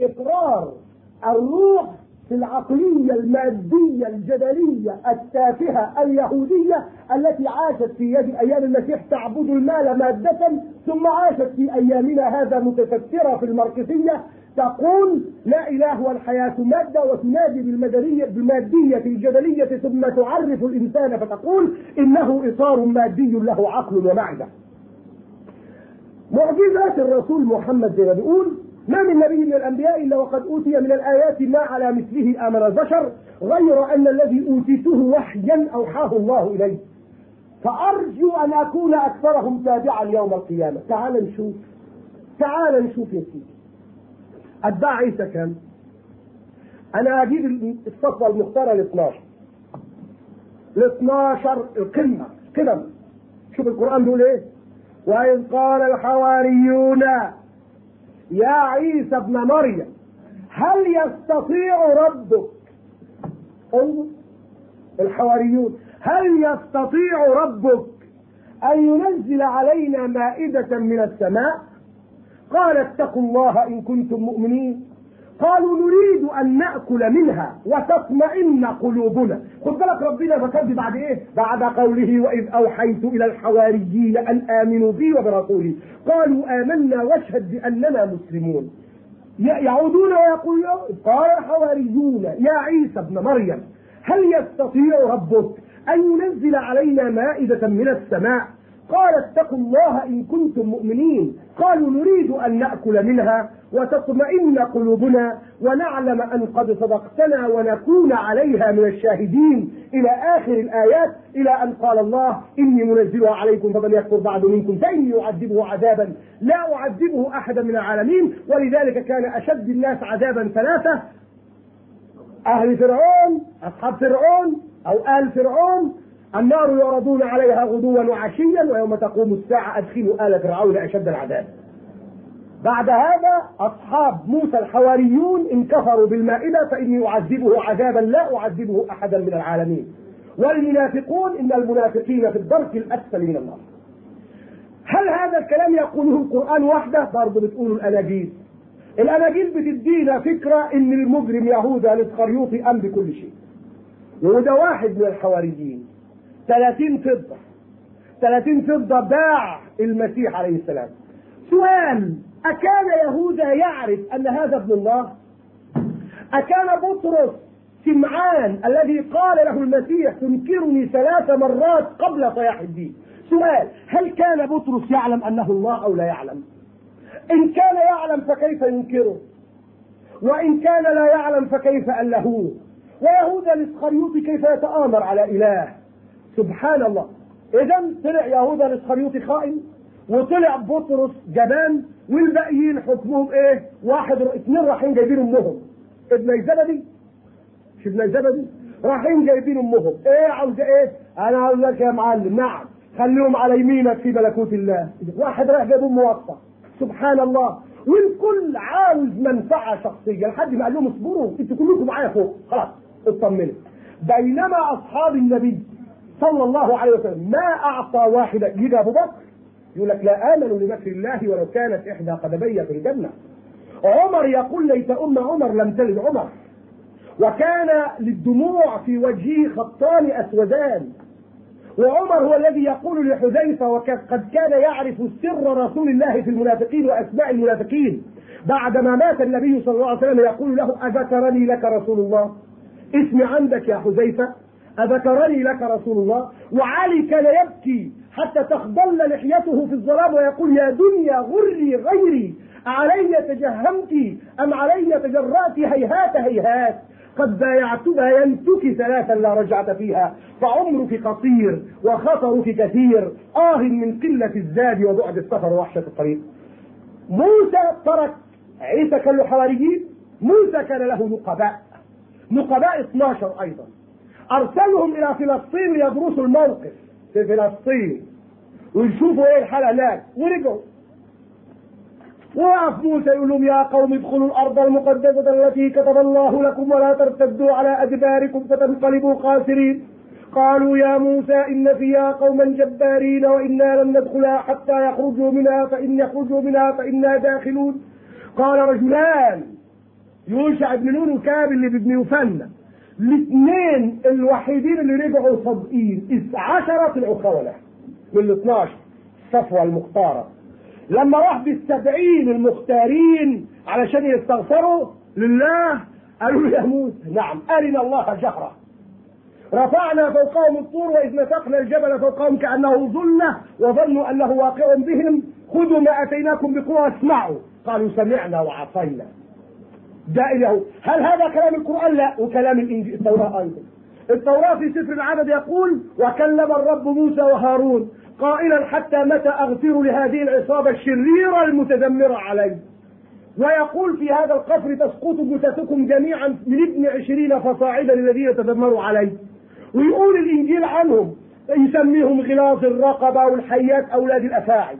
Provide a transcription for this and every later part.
إقرار الروح في العقلية المادية الجدلية التافهة اليهودية التي عاشت في يد أيام المسيح تعبد المال مادة ثم عاشت في أيامنا هذا متفكرة في الماركسية تقول لا إله والحياة مادة وتنادي بالمدنية بالمادية الجدلية ثم تعرف الإنسان فتقول إنه إطار مادي له عقل ومعدة معجزات الرسول محمد زي ما بيقول ما من نبي من الأنبياء إلا وقد أوتي من الآيات ما على مثله آمن البشر غير أن الذي أوتيته وحيا أوحاه الله إليه. فأرجو أن أكون أكثرهم تابعا يوم القيامة. تعال نشوف. تعال نشوف يا سيدي. أتباع عيسى كم أنا أجيب الصفوة المختارة ال 12 ال 12 القمة. قمم. شوف القرآن بيقول إيه؟ وإذ قال الحواريون يا عيسى ابن مريم هل يستطيع ربك؟ الحواريون هل يستطيع ربك أن ينزل علينا مائدة من السماء؟ قال اتقوا الله إن كنتم مؤمنين. قالوا نريد أن نأكل منها وتطمئن قلوبنا. خد بالك ربنا فكان بعد إيه؟ بعد قوله وإذ أوحيت إلى الحواريين أن آمنوا بي وبرسولي. قالوا آمنا واشهد بأننا مسلمون. يعودون ويقولون قال الحواريون يا عيسى ابن مريم هل يستطيع ربك أن ينزل علينا مائدة من السماء؟ قال اتقوا الله إن كنتم مؤمنين. قالوا نريد أن نأكل منها وتطمئن قلوبنا ونعلم أن قد صدقتنا ونكون عليها من الشاهدين. إلى آخر الآيات إلى أن قال الله إني منزلها عليكم فمن يكفر بعد منكم فإني أعذبه عذابا. لا أعذبه أحدا من العالمين. ولذلك كان أشد الناس عذابا ثلاثة أهل فرعون أصحاب فرعون أو آل فرعون النار يعرضون عليها غدوا وعشيا ويوم تقوم الساعة أدخلوا آل فرعون أشد العذاب. بعد هذا أصحاب موسى الحواريون إن كفروا بالمائدة فإني أعذبه عذابا لا أعذبه أحدا من العالمين. والمنافقون إن المنافقين في الدرك الأسفل من النار. هل هذا الكلام يقوله القرآن وحده؟ برضه بتقول الأناجيل. الأناجيل بتدينا فكرة إن المجرم يهوذا الإسخريوطي قام بكل شيء. وده واحد من الحواريين. 30 فضة. 30 فضة باع المسيح عليه السلام. سؤال أكان يهوذا يعرف أن هذا ابن الله؟ أكان بطرس سمعان الذي قال له المسيح تنكرني ثلاث مرات قبل صياح الدين. سؤال هل كان بطرس يعلم أنه الله أو لا يعلم؟ إن كان يعلم فكيف ينكره؟ وإن كان لا يعلم فكيف ألهوه ويهوذا الإسخريوطي كيف يتآمر على إله؟ سبحان الله. إذا طلع يهوذا الإسخريوطي خائن وطلع بطرس جبان والباقيين حكمهم إيه؟ واحد اثنين رايحين جايبين أمهم. ابن زبدي مش ابن زبدي رايحين جايبين أمهم. إيه عاوز إيه؟ أنا عاوز لك يا معلم نعم. خليهم على يمينك في ملكوت الله. واحد رايح جايب أمه واقفة. سبحان الله. والكل عاوز منفعة شخصية. لحد ما قال لهم اصبروا أنتوا كلكم معايا فوق. خلاص اطمنوا. بينما أصحاب النبي صلى الله عليه وسلم. ما أعطى واحدا يجي أبو بكر؟ يقول لك لا امنوا لمكر الله ولو كانت إحدى قدمي في الجنة. عمر يقول ليت أم عمر لم تلد عمر. وكان للدموع في وجهه خطان أسودان. وعمر هو الذي يقول لحذيفة وقد كان يعرف سر رسول الله في المنافقين وأسماء المنافقين. بعدما مات النبي صلى الله عليه وسلم يقول له أذكرني لك رسول الله؟ اسمي عندك يا حذيفة. أذكرني لك رسول الله؟ وعلي كان يبكي حتى تخضل لحيته في الظلام ويقول يا دنيا غري غيري علي تجهمت أم علي تجرأت؟ هيهات هيهات. قد بايعت باينتك ثلاثا لا رجعت فيها فعمرك قصير وخطرك كثير. آه من قلة الزاد وبعد السفر ووحشة الطريق. موسى ترك عيسى كان له حواريين موسى كان له نقباء. نقباء 12 أيضا. أرسلهم إلى فلسطين ليدرسوا الموقف في فلسطين. ويشوفوا إيه الحال هناك. ورجعوا وقف موسى يقول لهم يا قوم ادخلوا الأرض المقدسة التي كتب الله لكم ولا ترتدوا على أدباركم فتنقلبوا خاسرين. قالوا يا موسى إن فيها قوما جبارين وإنا لن ندخلها حتى يخرجوا منها فإن يخرجوا منها فإنا داخلون. قال رجلان. يوشع بن نون وكاب اللي بابن يفنى الاثنين الوحيدين اللي رجعوا صادقين عشرة طلعوا خونة من ال 12 صفوة المختارة. لما راح بالسبعين المختارين علشان يستغفروا لله قالوا يا موسى نعم أرنا الله جهرة. رفعنا فوقهم الطور وإذ نسقنا الجبل فوقهم كأنه ظلة وظنوا أنه واقع بهم. خذوا ما أتيناكم بقوة اسمعوا. قالوا سمعنا وعصينا. ده إله هل هذا كلام القرآن؟ لا وكلام الإنجيل التوراة أيضا. التوراة في سفر العدد يقول وكلم الرب موسى وهارون قائلا حتى متى أغفر لهذه العصابة الشريرة المتذمرة علي؟ ويقول في هذا القصر تسقط جثثكم جميعا من ابن عشرين فصاعدا الذين تذمروا علي. ويقول الإنجيل عنهم يسميهم غلاظ الرقبة والحيات أولاد الأفاعي.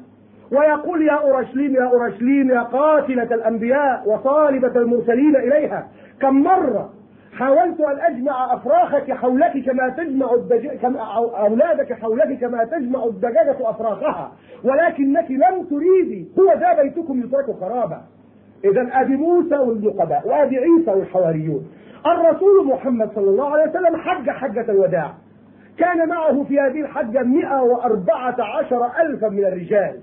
ويقول يا أورشليم يا أورشليم يا قاتلة الأنبياء وطالبة المرسلين إليها كم مرة حاولت أن أجمع أفراخك حولك كما تجمع الدج... كما أولادك حولك كما تجمع الدجاجة أفراخها ولكنك لم تريدي هو ذا بيتكم يترك خرابا إذا أبي موسى والنقباء وأبي عيسى والحواريون. الرسول محمد صلى الله عليه وسلم حج حجة الوداع. كان معه في هذه الحجة 114 ألفا من الرجال.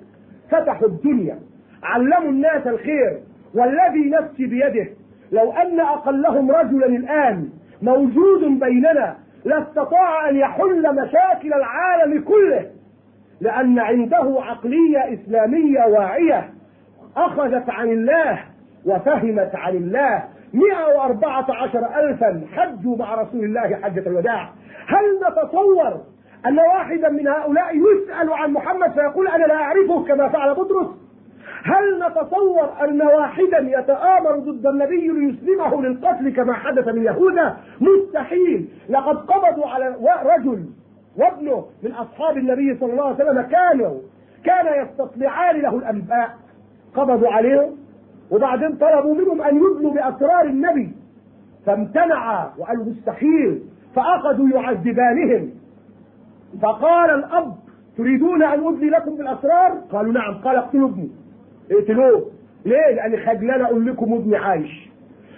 فتحوا الدنيا علموا الناس الخير والذي نفسي بيده. لو أن أقلهم رجلا الآن موجود بيننا لاستطاع أن يحل مشاكل العالم كله. لأن عنده عقلية إسلامية واعية. أخذت عن الله وفهمت عن الله. 114 ألفا حجوا مع رسول الله حجة الوداع. هل نتصور أن واحدا من هؤلاء يسأل عن محمد فيقول أنا لا أعرفه كما فعل بطرس. هل نتصور أن واحدا يتآمر ضد النبي ليسلمه للقتل كما حدث من يهوذا؟ مستحيل. لقد قبضوا على رجل وابنه من أصحاب النبي صلى الله عليه وسلم كانوا كان يستطلعان له الأنباء. قبضوا عليه وبعدين طلبوا منهم أن يدلوا بأسرار النبي. فامتنع وقالوا مستحيل. فأخذوا يعذبانهم. فقال الأب تريدون أن أدلي لكم بالأسرار؟ قالوا نعم. قال اقتلوا ابني. اقتلوه. ليه؟ لأن خجلان أقول لكم ابني عايش.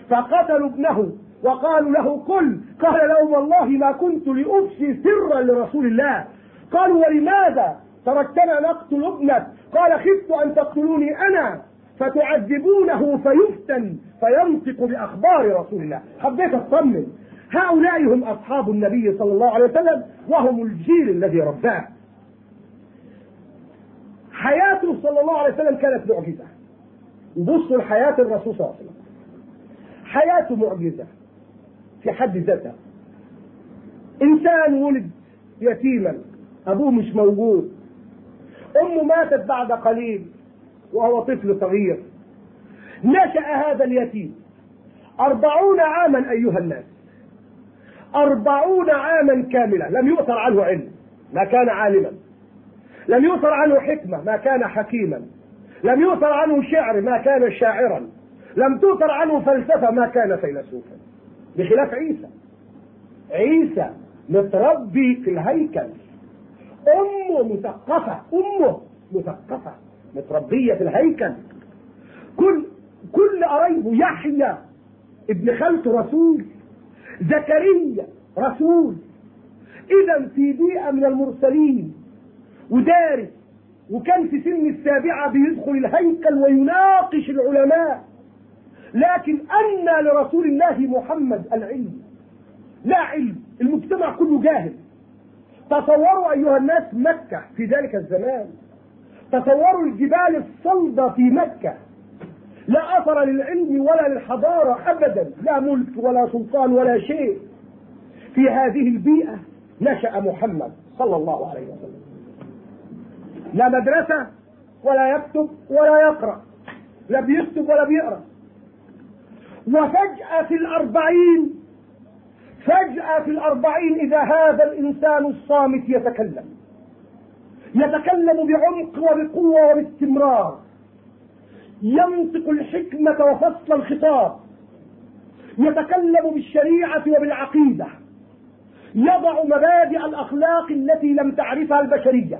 فقتلوا ابنه وقالوا له قل. قال لهم والله ما كنت لأفشي سرا لرسول الله. قالوا ولماذا تركتنا نقتل ابنك؟ قال خفت أن تقتلوني أنا فتعذبونه فيفتن فينطق بأخبار رسول الله. حبيت أطمن هؤلاء هم أصحاب النبي صلى الله عليه وسلم وهم الجيل الذي رباه. حياته صلى الله عليه وسلم كانت معجزة. بصوا لحياة الرسول صلى الله عليه وسلم. حياته معجزة. في حد ذاتها. إنسان ولد يتيما. أبوه مش موجود. أمه ماتت بعد قليل وهو طفل صغير. نشأ هذا اليتيم أربعون عاما أيها الناس. أربعون عاما كاملة لم يؤثر عنه علم ما كان عالما. لم يؤثر عنه حكمة ما كان حكيما. لم يؤثر عنه شعر ما كان شاعرا. لم تؤثر عنه فلسفة ما كان فيلسوفا. بخلاف عيسى. عيسى متربي في الهيكل. أمه مثقفة أمه مثقفة متربية في الهيكل. كل كل قرايبه يحيى ابن خالته رسول. زكريا رسول. اذا في بيئة من المرسلين ودارس وكان في سن السابعة بيدخل الهيكل ويناقش العلماء. لكن أن لرسول الله محمد العلم لا علم المجتمع كله جاهل. تصوروا أيها الناس مكة في ذلك الزمان. تصوروا الجبال الصلدة في مكة. لا أثر للعلم ولا للحضارة أبدا. لا ملك ولا سلطان ولا شيء. في هذه البيئة نشأ محمد صلى الله عليه وسلم. لا مدرسة ولا يكتب ولا يقرأ. لا بيكتب ولا بيقرأ. وفجأة في الأربعين فجأة في الأربعين إذا هذا الإنسان الصامت يتكلم. يتكلم بعمق وبقوة وباستمرار. ينطق الحكمة وفصل الخطاب. يتكلم بالشريعة وبالعقيدة. يضع مبادئ الأخلاق التي لم تعرفها البشرية.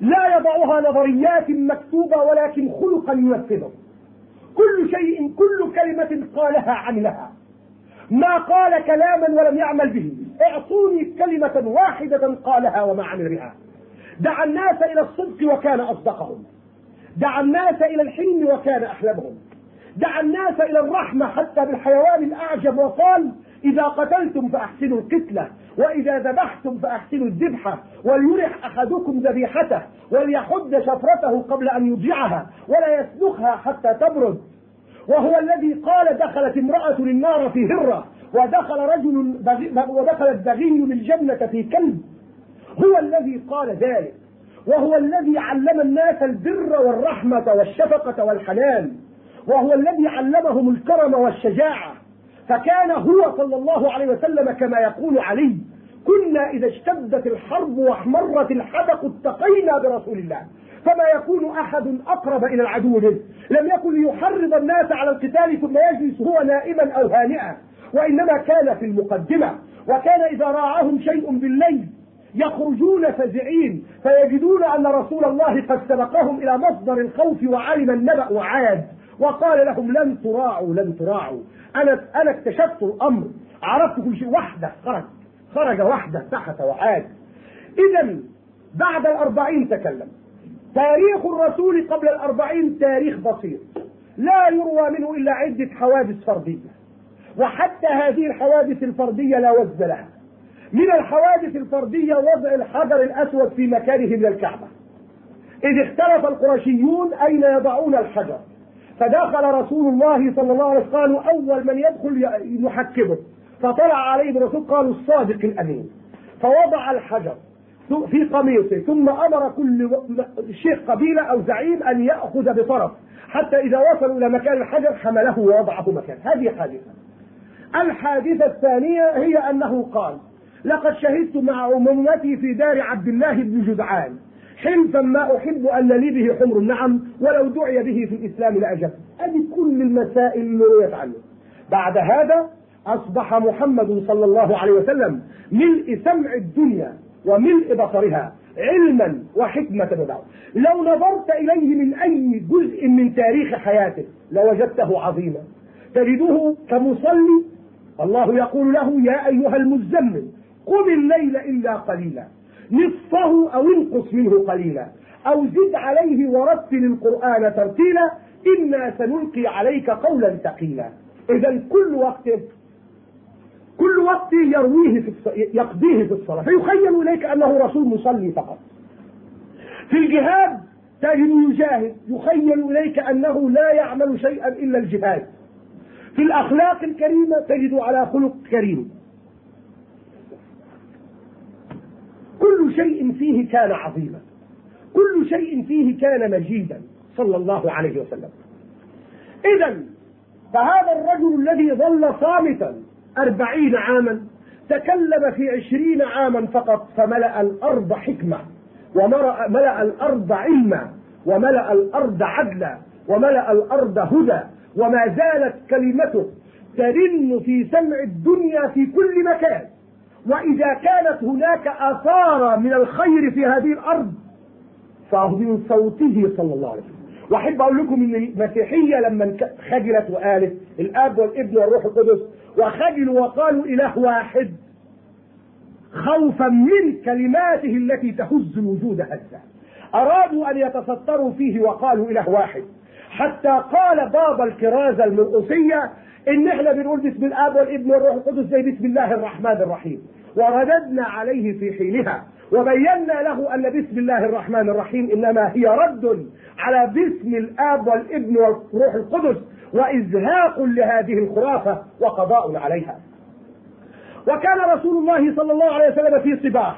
لا يضعها نظريات مكتوبة ولكن خلقا ينفذه كل شيء كل كلمة قالها عملها. ما قال كلاما ولم يعمل به. اعطوني كلمة واحدة قالها وما عمل بها دعا الناس إلى الصدق وكان أصدقهم. دعا الناس إلى الحلم وكان أحلمهم. دعا الناس إلى الرحمة حتى بالحيوان الأعجب وقال إذا قتلتم فأحسنوا القتلة وإذا ذبحتم فأحسنوا الذبحة وليرح أحدكم ذبيحته وليحد شفرته قبل أن يضيعها ولا يسلخها حتى تبرد. وهو الذي قال دخلت امرأة النار في هرة ودخل رجل ودخل البغي للجنة في كلب. هو الذي قال ذلك وهو الذي علم الناس البر والرحمة والشفقة والحنان وهو الذي علمهم الكرم والشجاعة. فكان هو صلى الله عليه وسلم كما يقول علي كنا إذا اشتدت الحرب واحمرت الحدق اتقينا برسول الله. فما يكون أحد أقرب إلى العدو منه. لم يكن ليحرض الناس على القتال ثم يجلس هو نائما أو هانئا وإنما كان في المقدمة. وكان إذا راعهم شيء بالليل يخرجون فزعين فيجدون أن رسول الله قد سبقهم إلى مصدر الخوف وعلم النبأ وعاد. وقال لهم لن تراعوا لن تراعوا. أنا أنا اكتشفت الأمر. عرفت كل شيء وحده خرج خرج وحده تحت وعاد. إذا بعد الأربعين تكلم. تاريخ الرسول قبل الأربعين تاريخ بسيط. لا يروى منه إلا عدة حوادث فردية. وحتى هذه الحوادث الفردية لا وزن لها. من الحوادث الفردية وضع الحجر الأسود في مكانه من الكعبة. إذ اختلف القرشيون أين يضعون الحجر. فدخل رسول الله صلى الله عليه وسلم قالوا أول من يدخل يحكمه. فطلع عليه الرسول قالوا الصادق الأمين. فوضع الحجر في قميصه ثم أمر كل شيخ قبيلة أو زعيم أن يأخذ بطرف. حتى إذا وصلوا إلى مكان الحجر حمله ووضعه مكان. هذه حادثة. الحادثة الثانية هي أنه قال لقد شهدت مع أمومتي في دار عبد الله بن جدعان. حلفا ما أحب أن لي به حمر. النعم ولو دعي به في الإسلام لأجب هذه كل المسائل اللي رويت عنه. بعد هذا أصبح محمد صلى الله عليه وسلم ملء سمع الدنيا وملء بصرها علما وحكمة ودعوة لو نظرت إليه من أي جزء من تاريخ حياته لوجدته عظيما. تجده كمصلي الله يقول له يا أيها المزمل قم الليل إلا قليلا. نصفه أو انقص منه قليلا. أو زد عليه ورتل القرآن ترتيلا. إنا سنلقي عليك قولا ثقيلا. إذا كل وقت كل وقت يرويه في. يقضيه في الصلاة. فيخيل إليك أنه رسول مصلي فقط. في الجهاد تجد يجاهد يخيل إليك أنه لا يعمل شيئا إلا الجهاد. في الأخلاق الكريمة تجد على خلق كريم. كل شيء فيه كان عظيما. كل شيء فيه كان مجيدا صلى الله عليه وسلم. إذا فهذا الرجل الذي ظل صامتا أربعين عاما تكلم في عشرين عاما فقط فملأ الأرض حكمة وملأ الأرض علما وملأ الأرض عدلا وملأ الأرض هدى وما زالت كلمته ترن في سمع الدنيا في كل مكان. وإذا كانت هناك آثار من الخير في هذه الأرض فمن صوته صلى الله عليه وسلم. وأحب أقول لكم إن المسيحية لما خجلت وقالت الأب والابن والروح القدس وخجلوا وقالوا إله واحد خوفا من كلماته التي تهز الوجود هزه أرادوا أن يتستروا فيه وقالوا إله واحد. حتى قال بابا الكرازة المرقسية إن إحنا بنقول بسم الآب والابن والروح القدس زي بسم الله الرحمن الرحيم ورددنا عليه في حينها وبينا له أن بسم الله الرحمن الرحيم إنما هي رد على باسم الآب والابن والروح القدس وإزهاق لهذه الخرافة وقضاء عليها. وكان رسول الله صلى الله عليه وسلم في صباه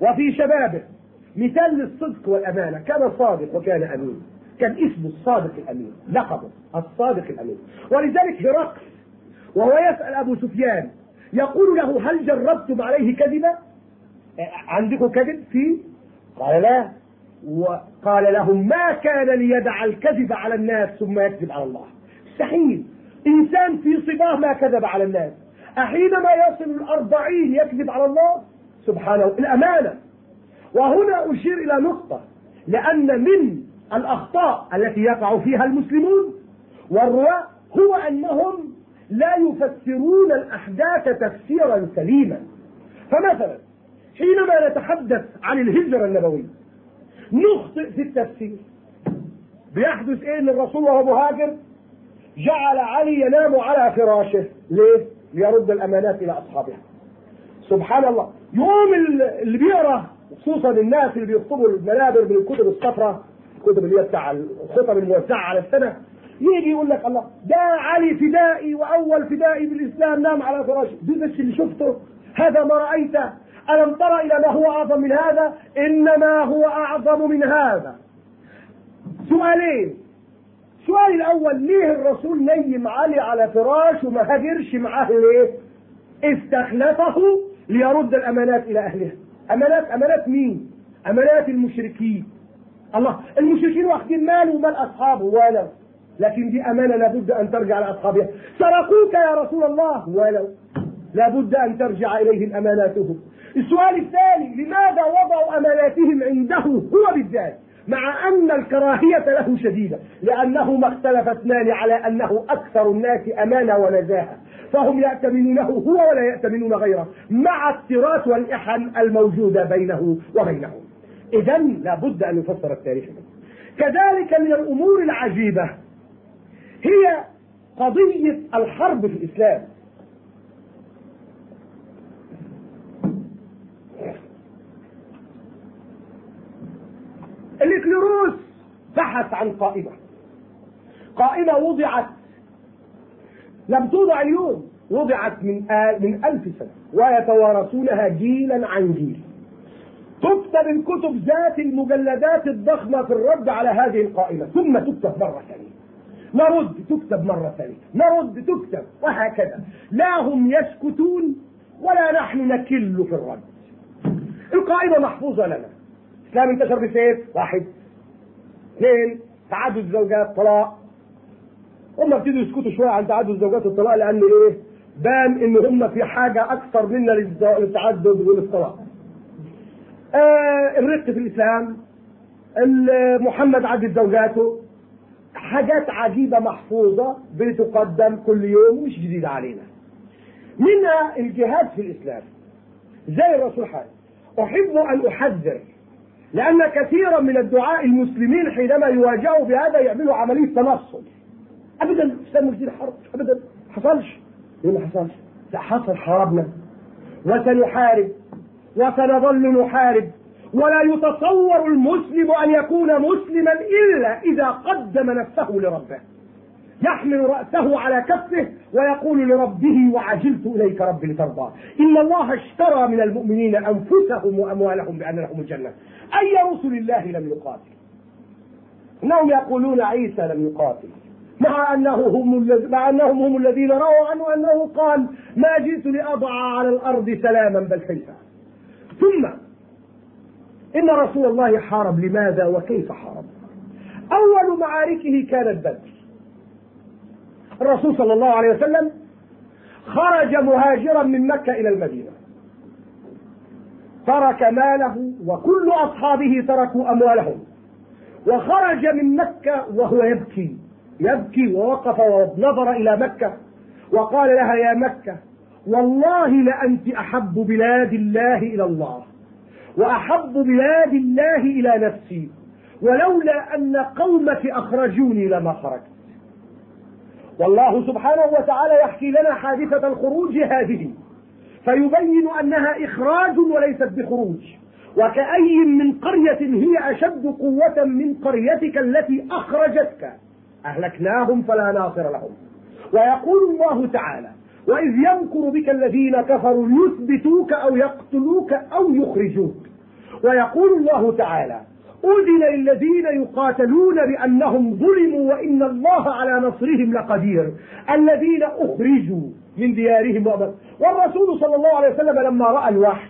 وفي شبابه مثال للصدق والأمانة، كان صادق وكان أمين. كان اسمه الصادق الأمين، لقبه الصادق الأمين، ولذلك هرقل وهو يسأل أبو سفيان يقول له هل جربتم عليه كذبا؟ عندكم كذب؟ فيه؟ قال لا. وقال لهم ما كان ليدع الكذب على الناس ثم يكذب على الله. مستحيل إنسان في صباه ما كذب على الناس. أحينما يصل الأربعين يكذب على الله سبحانه الأمانة. وهنا أشير إلى نقطة لأن من الأخطاء التي يقع فيها المسلمون والرواة هو أنهم لا يفسرون الأحداث تفسيرا سليما. فمثلا حينما نتحدث عن الهجرة النبوية نخطئ في التفسير. بيحدث إيه ان الرسول وهو مهاجر؟ جعل علي ينام على فراشه. ليه؟ ليرد الأمانات إلى اصحابها سبحان الله. يوم اللي بيقرا خصوصا الناس اللي بيكتبوا المنابر من الكتب الصفراء الكتب اللي هي بتاع الخطب الموزعه على السنة يجي يقول لك الله ده علي فدائي وأول فدائي بالإسلام نام على فراشه. بس اللي شفته هذا ما رايته ألم ترى إلى ما هو أعظم من هذا؟ إنما هو أعظم من هذا. سؤالين. السؤال الأول ليه الرسول نيم علي على فراش وما هاجرش معاه ليه؟ استخلفه ليرد الأمانات إلى أهلها. أمانات أمانات مين؟ أمانات المشركين. الله المشركين واخدين ماله ومال أصحابه ولو. لكن دي أمانة لابد أن ترجع لأصحابها. سرقوك يا رسول الله ولو. لابد أن ترجع إليهم أماناتهم. السؤال الثاني لماذا وضعوا أماناتهم عنده هو بالذات مع أن الكراهية له شديدة؟ لأنهما اختلف اثنان على أنه أكثر الناس أمانة ونزاهة. فهم يأتمنونه هو ولا يأتمنون غيره مع التراث والإحن الموجودة بينه وبينهم. إذا لابد أن يفسر التاريخ كذلك من الأمور العجيبة هي قضية الحرب في الإسلام. الإكليروس بحث عن قائمة. قائمة وضعت لم توضع اليوم وضعت من آل من ألف سنة ويتوارثونها جيلا عن جيل. تكتب الكتب ذات المجلدات الضخمة في الرد على هذه القائمة. ثم تكتب مرة ثانية. نرد تكتب مرة ثانية. نرد تكتب. وهكذا. لا هم يسكتون ولا نحن نكل في الرد. القائمة محفوظة لنا. الاسلام انتشر بسيف. واحد. اثنين. تعدد الزوجات طلاق. هم ابتدوا يسكتوا شوية عن تعدد الزوجات والطلاق لأن إيه؟ بان إن هم في حاجة أكثر منا للتعدد والطلاق. آه الرق في الإسلام محمد عدد زوجاته حاجات عجيبة محفوظة بتقدم كل يوم مش جديدة علينا. منها الجهاد في الإسلام زي الرسول حال أحب أن أحذر لأن كثيرا من الدعاء المسلمين حينما يواجهوا بهذا يعملوا عملية تنصل أبدا الإسلام مش الحرب أبدا حصلش؟ ليه ما حصلش؟ لا حصل حاربنا. وسنحارب. وسنظل نحارب ولا يتصور المسلم أن يكون مسلما إلا إذا قدم نفسه لربه. يحمل رأسه على كفه ويقول لربه وعجلت إليك ربي لترضى. إن الله اشترى من المؤمنين أنفسهم وأموالهم بأن لهم الجنة. أي رسل الله لم يقاتل؟ إنهم يقولون عيسى لم يقاتل. مع أنه هم مع أنهم هم الذين رووا عنه أنه قال ما جئت لأضع على الأرض سلاما بل سيفا ثم إن رسول الله حارب لماذا وكيف حارب؟ أول معاركه كانت بدر الرسول صلى الله عليه وسلم خرج مهاجرا من مكة إلى المدينة. ترك ماله وكل أصحابه تركوا أموالهم. وخرج من مكة وهو يبكي. يبكي ووقف ونظر إلى مكة وقال لها يا مكة والله لأنت أحب بلاد الله إلى الله وأحب بلاد الله إلى نفسي ولولا أن قومك أخرجوني لما خرجت. والله سبحانه وتعالى يحكي لنا حادثة الخروج هذه فيبين أنها إخراج وليست بخروج وكأي من قرية هي أشد قوة من قريتك التي أخرجتك أهلكناهم فلا ناصر لهم. ويقول الله تعالى وإذ يمكر بك الذين كفروا يثبتوك أو يقتلوك أو يخرجوك. ويقول الله تعالى أذن للذين يقاتلون بأنهم ظلموا وإن الله على نصرهم لقدير. الذين أخرجوا من ديارهم وأبد والرسول صلى الله عليه وسلم لما رأى الوحي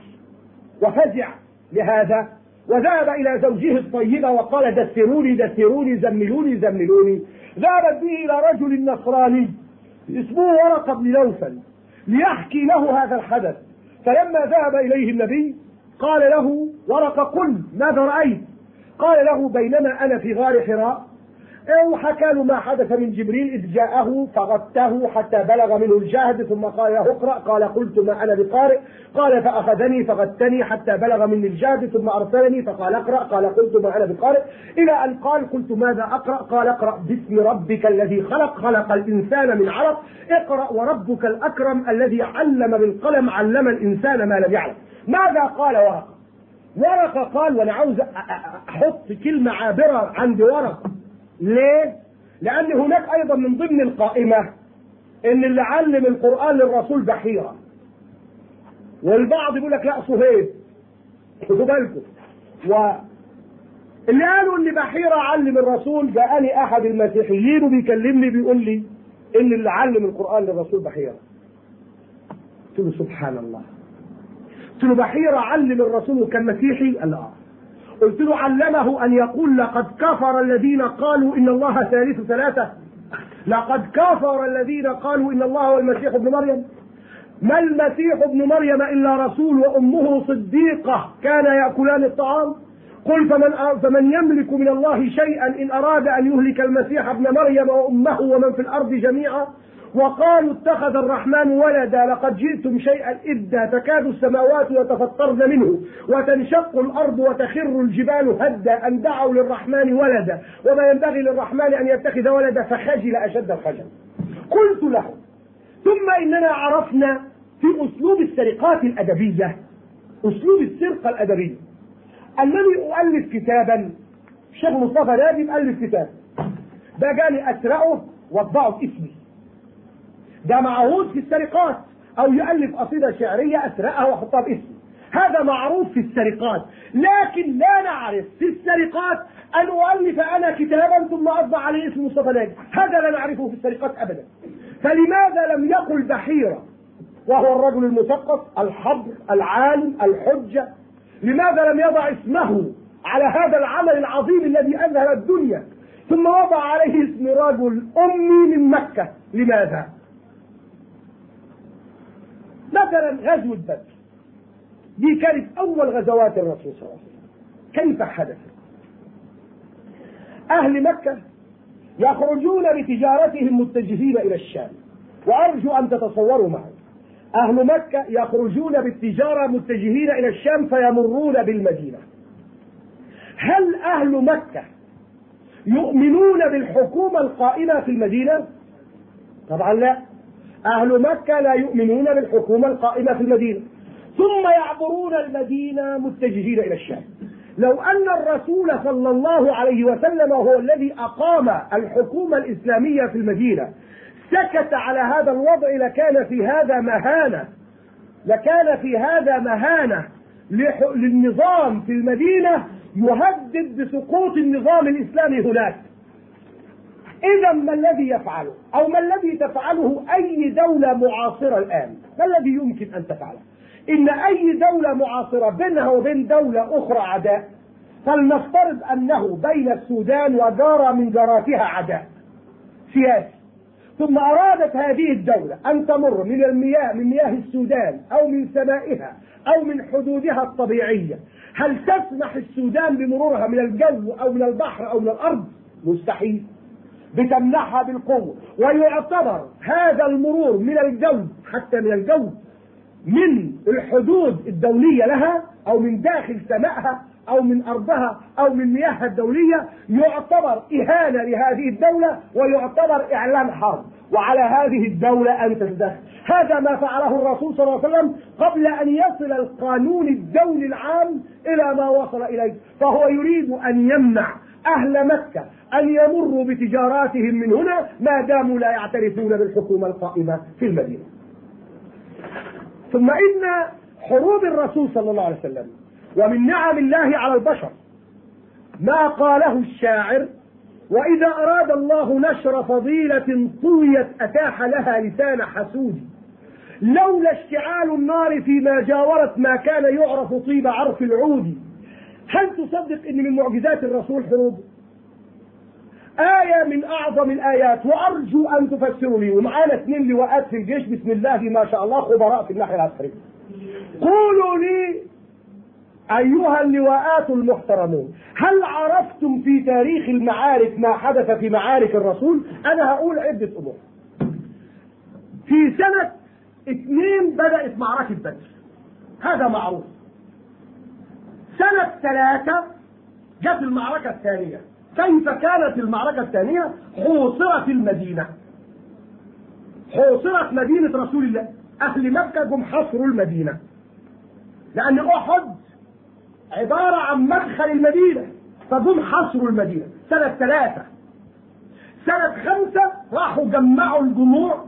وفزع لهذا وذهب إلى زوجه الطيبة وقال دثروني دثروني زملوني زملوني. ذهبت به إلى رجل نصراني اسمه ورقة بن نوفل ليحكي له هذا الحدث. فلما ذهب إليه النبي قال له ورقة قل ماذا رأيت؟ قال له بينما أنا في غار حراء. وحكى له ما حدث من جبريل إذ جاءه فغته حتى بلغ منه الجهد ثم قال له اقرأ. قال قلت ما أنا بقارئ. قال فأخذني فغتني حتى بلغ مني الجهد ثم أرسلني فقال اقرأ. قال قلت ما أنا بقارئ. إلى أن قال قلت ماذا أقرأ؟ قال اقرأ باسم ربك الذي خلق خلق الإنسان من علق اقرأ وربك الأكرم الذي علم بالقلم علم الإنسان ما لم يعلم. ماذا قال ورقة ورقة قال وأنا عاوز أحط كلمة عابرة عند ورقة ليه؟ لأن هناك أيضا من ضمن القائمة إن اللي علم القرآن للرسول بحيرة. والبعض يقول لك لا صهيب خدوا بالكم. و اللي قالوا إن بحيرة علم الرسول جاءني أحد المسيحيين وبيكلمني بيقول لي إن اللي علم القرآن للرسول بحيرة. قلت له سبحان الله. قلت له بحيرة علم الرسول وكان مسيحي؟ قال لا. قلت له علمه أن يقول لقد كفر الذين قالوا إن الله ثالث ثلاثة. لقد كفر الذين قالوا إن الله هو المسيح ابن مريم. ما المسيح ابن مريم إلا رسول وأمه صديقة كان يأكلان الطعام؟ قل فمن فمن يملك من الله شيئا إن أراد أن يهلك المسيح ابن مريم وأمه ومن في الأرض جميعا؟ وقالوا اتخذ الرحمن ولدا لقد جئتم شيئا إدا تكاد السماوات يتفطرن منه وتنشق الأرض وتخر الجبال هدا أن دعوا للرحمن ولدا وما ينبغي للرحمن أن يتخذ ولدا فخجل أشد الخجل. قلت له ثم إننا عرفنا في أسلوب السرقات الأدبية أسلوب السرقة الأدبية. أنني أؤلف كتابا الشيخ مصطفى نادي مؤلف كتاب. ده جاني أسرقه واطبعه باسمي ده معهود في السرقات أو يؤلف قصيدة شعرية أسرقها وأحطها باسمي هذا معروف في السرقات. لكن لا نعرف في السرقات أن أؤلف أنا كتابا ثم اطبع عليه اسم مصطفى ناجي. هذا لا نعرفه في السرقات ابدا. فلماذا لم يقل بحيرة؟ وهو الرجل المثقف الحبر العالم الحجة. لماذا لم يضع اسمه على هذا العمل العظيم الذي أذهل الدنيا؟ ثم وضع عليه اسم رجل أمي من مكة. لماذا؟ مثلا غزوة بدر دي كانت أول غزوات الرسول صلى الله عليه وسلم. كيف حدثت؟ أهل مكة يخرجون بتجارتهم متجهين إلى الشام. وأرجو أن تتصوروا معي. أهل مكة يخرجون بالتجارة متجهين إلى الشام فيمرون بالمدينة. هل أهل مكة يؤمنون بالحكومة القائمة في المدينة؟ طبعا لا. أهل مكة لا يؤمنون بالحكومة القائمة في المدينة. ثم يعبرون المدينة متجهين إلى الشام. لو أن الرسول صلى الله عليه وسلم هو الذي أقام الحكومة الإسلامية في المدينة سكت على هذا الوضع لكان في هذا مهانة لكان في هذا مهانة للنظام في المدينة يهدد بسقوط النظام الإسلامي هناك. إذا ما الذي يفعله؟ أو ما الذي تفعله أي دولة معاصرة الآن؟ ما الذي يمكن أن تفعله؟ إن أي دولة معاصرة بينها وبين دولة أخرى عداء فلنفترض أنه بين السودان وجارة من جاراتها عداء سياسي. ثم أرادت هذه الدولة أن تمر من المياه من مياه السودان أو من سمائها أو من حدودها الطبيعية. هل تسمح السودان بمرورها من الجو أو من البحر أو من الأرض؟ مستحيل. بتمنحها بالقوة. ويعتبر هذا المرور من الجو حتى من الجو من الحدود الدولية لها أو من داخل سمائها أو من أرضها أو من مياهها الدولية. يعتبر إهانة لهذه الدولة ويعتبر إعلان حرب. وعلى هذه الدولة أن تتدخل هذا ما فعله الرسول صلى الله عليه وسلم قبل أن يصل القانون الدولي العام إلى ما وصل إليه. فهو يريد أن يمنع أهل مكة أن يمروا بتجاراتهم من هنا ما داموا لا يعترفون بالحكومة القائمة في المدينة. ثم إن حروب الرسول صلى الله عليه وسلم ومن نعم الله على البشر ما قاله الشاعر وإذا أراد الله نشر فضيلة طويت أتاح لها لسان حسود لولا اشتعال النار فيما جاورت ما كان يعرف طيب عرف العود. هل تصدق إن من معجزات الرسول حروب؟ آية من أعظم الآيات وأرجو أن تفسروا لي ومعانا اثنين لواءات في الجيش بسم الله ما شاء الله خبراء في الناحية العسكرية. قولوا لي أيها اللواءات المحترمون هل عرفتم في تاريخ المعارك ما حدث في معارك الرسول؟ أنا هقول عدة أمور. في سنة اثنين بدأت معركة بدر. هذا معروف. سنة ثلاثة جت المعركة الثانية. كيف كانت المعركة الثانية؟ حوصرت المدينة. حوصرت مدينة رسول الله. أهل مكة جم حصروا المدينة. لأن أحد عبارة عن مدخل المدينة فجم حصروا المدينة. سنة ثلاثة. سنة خمسة راحوا جمعوا الجموع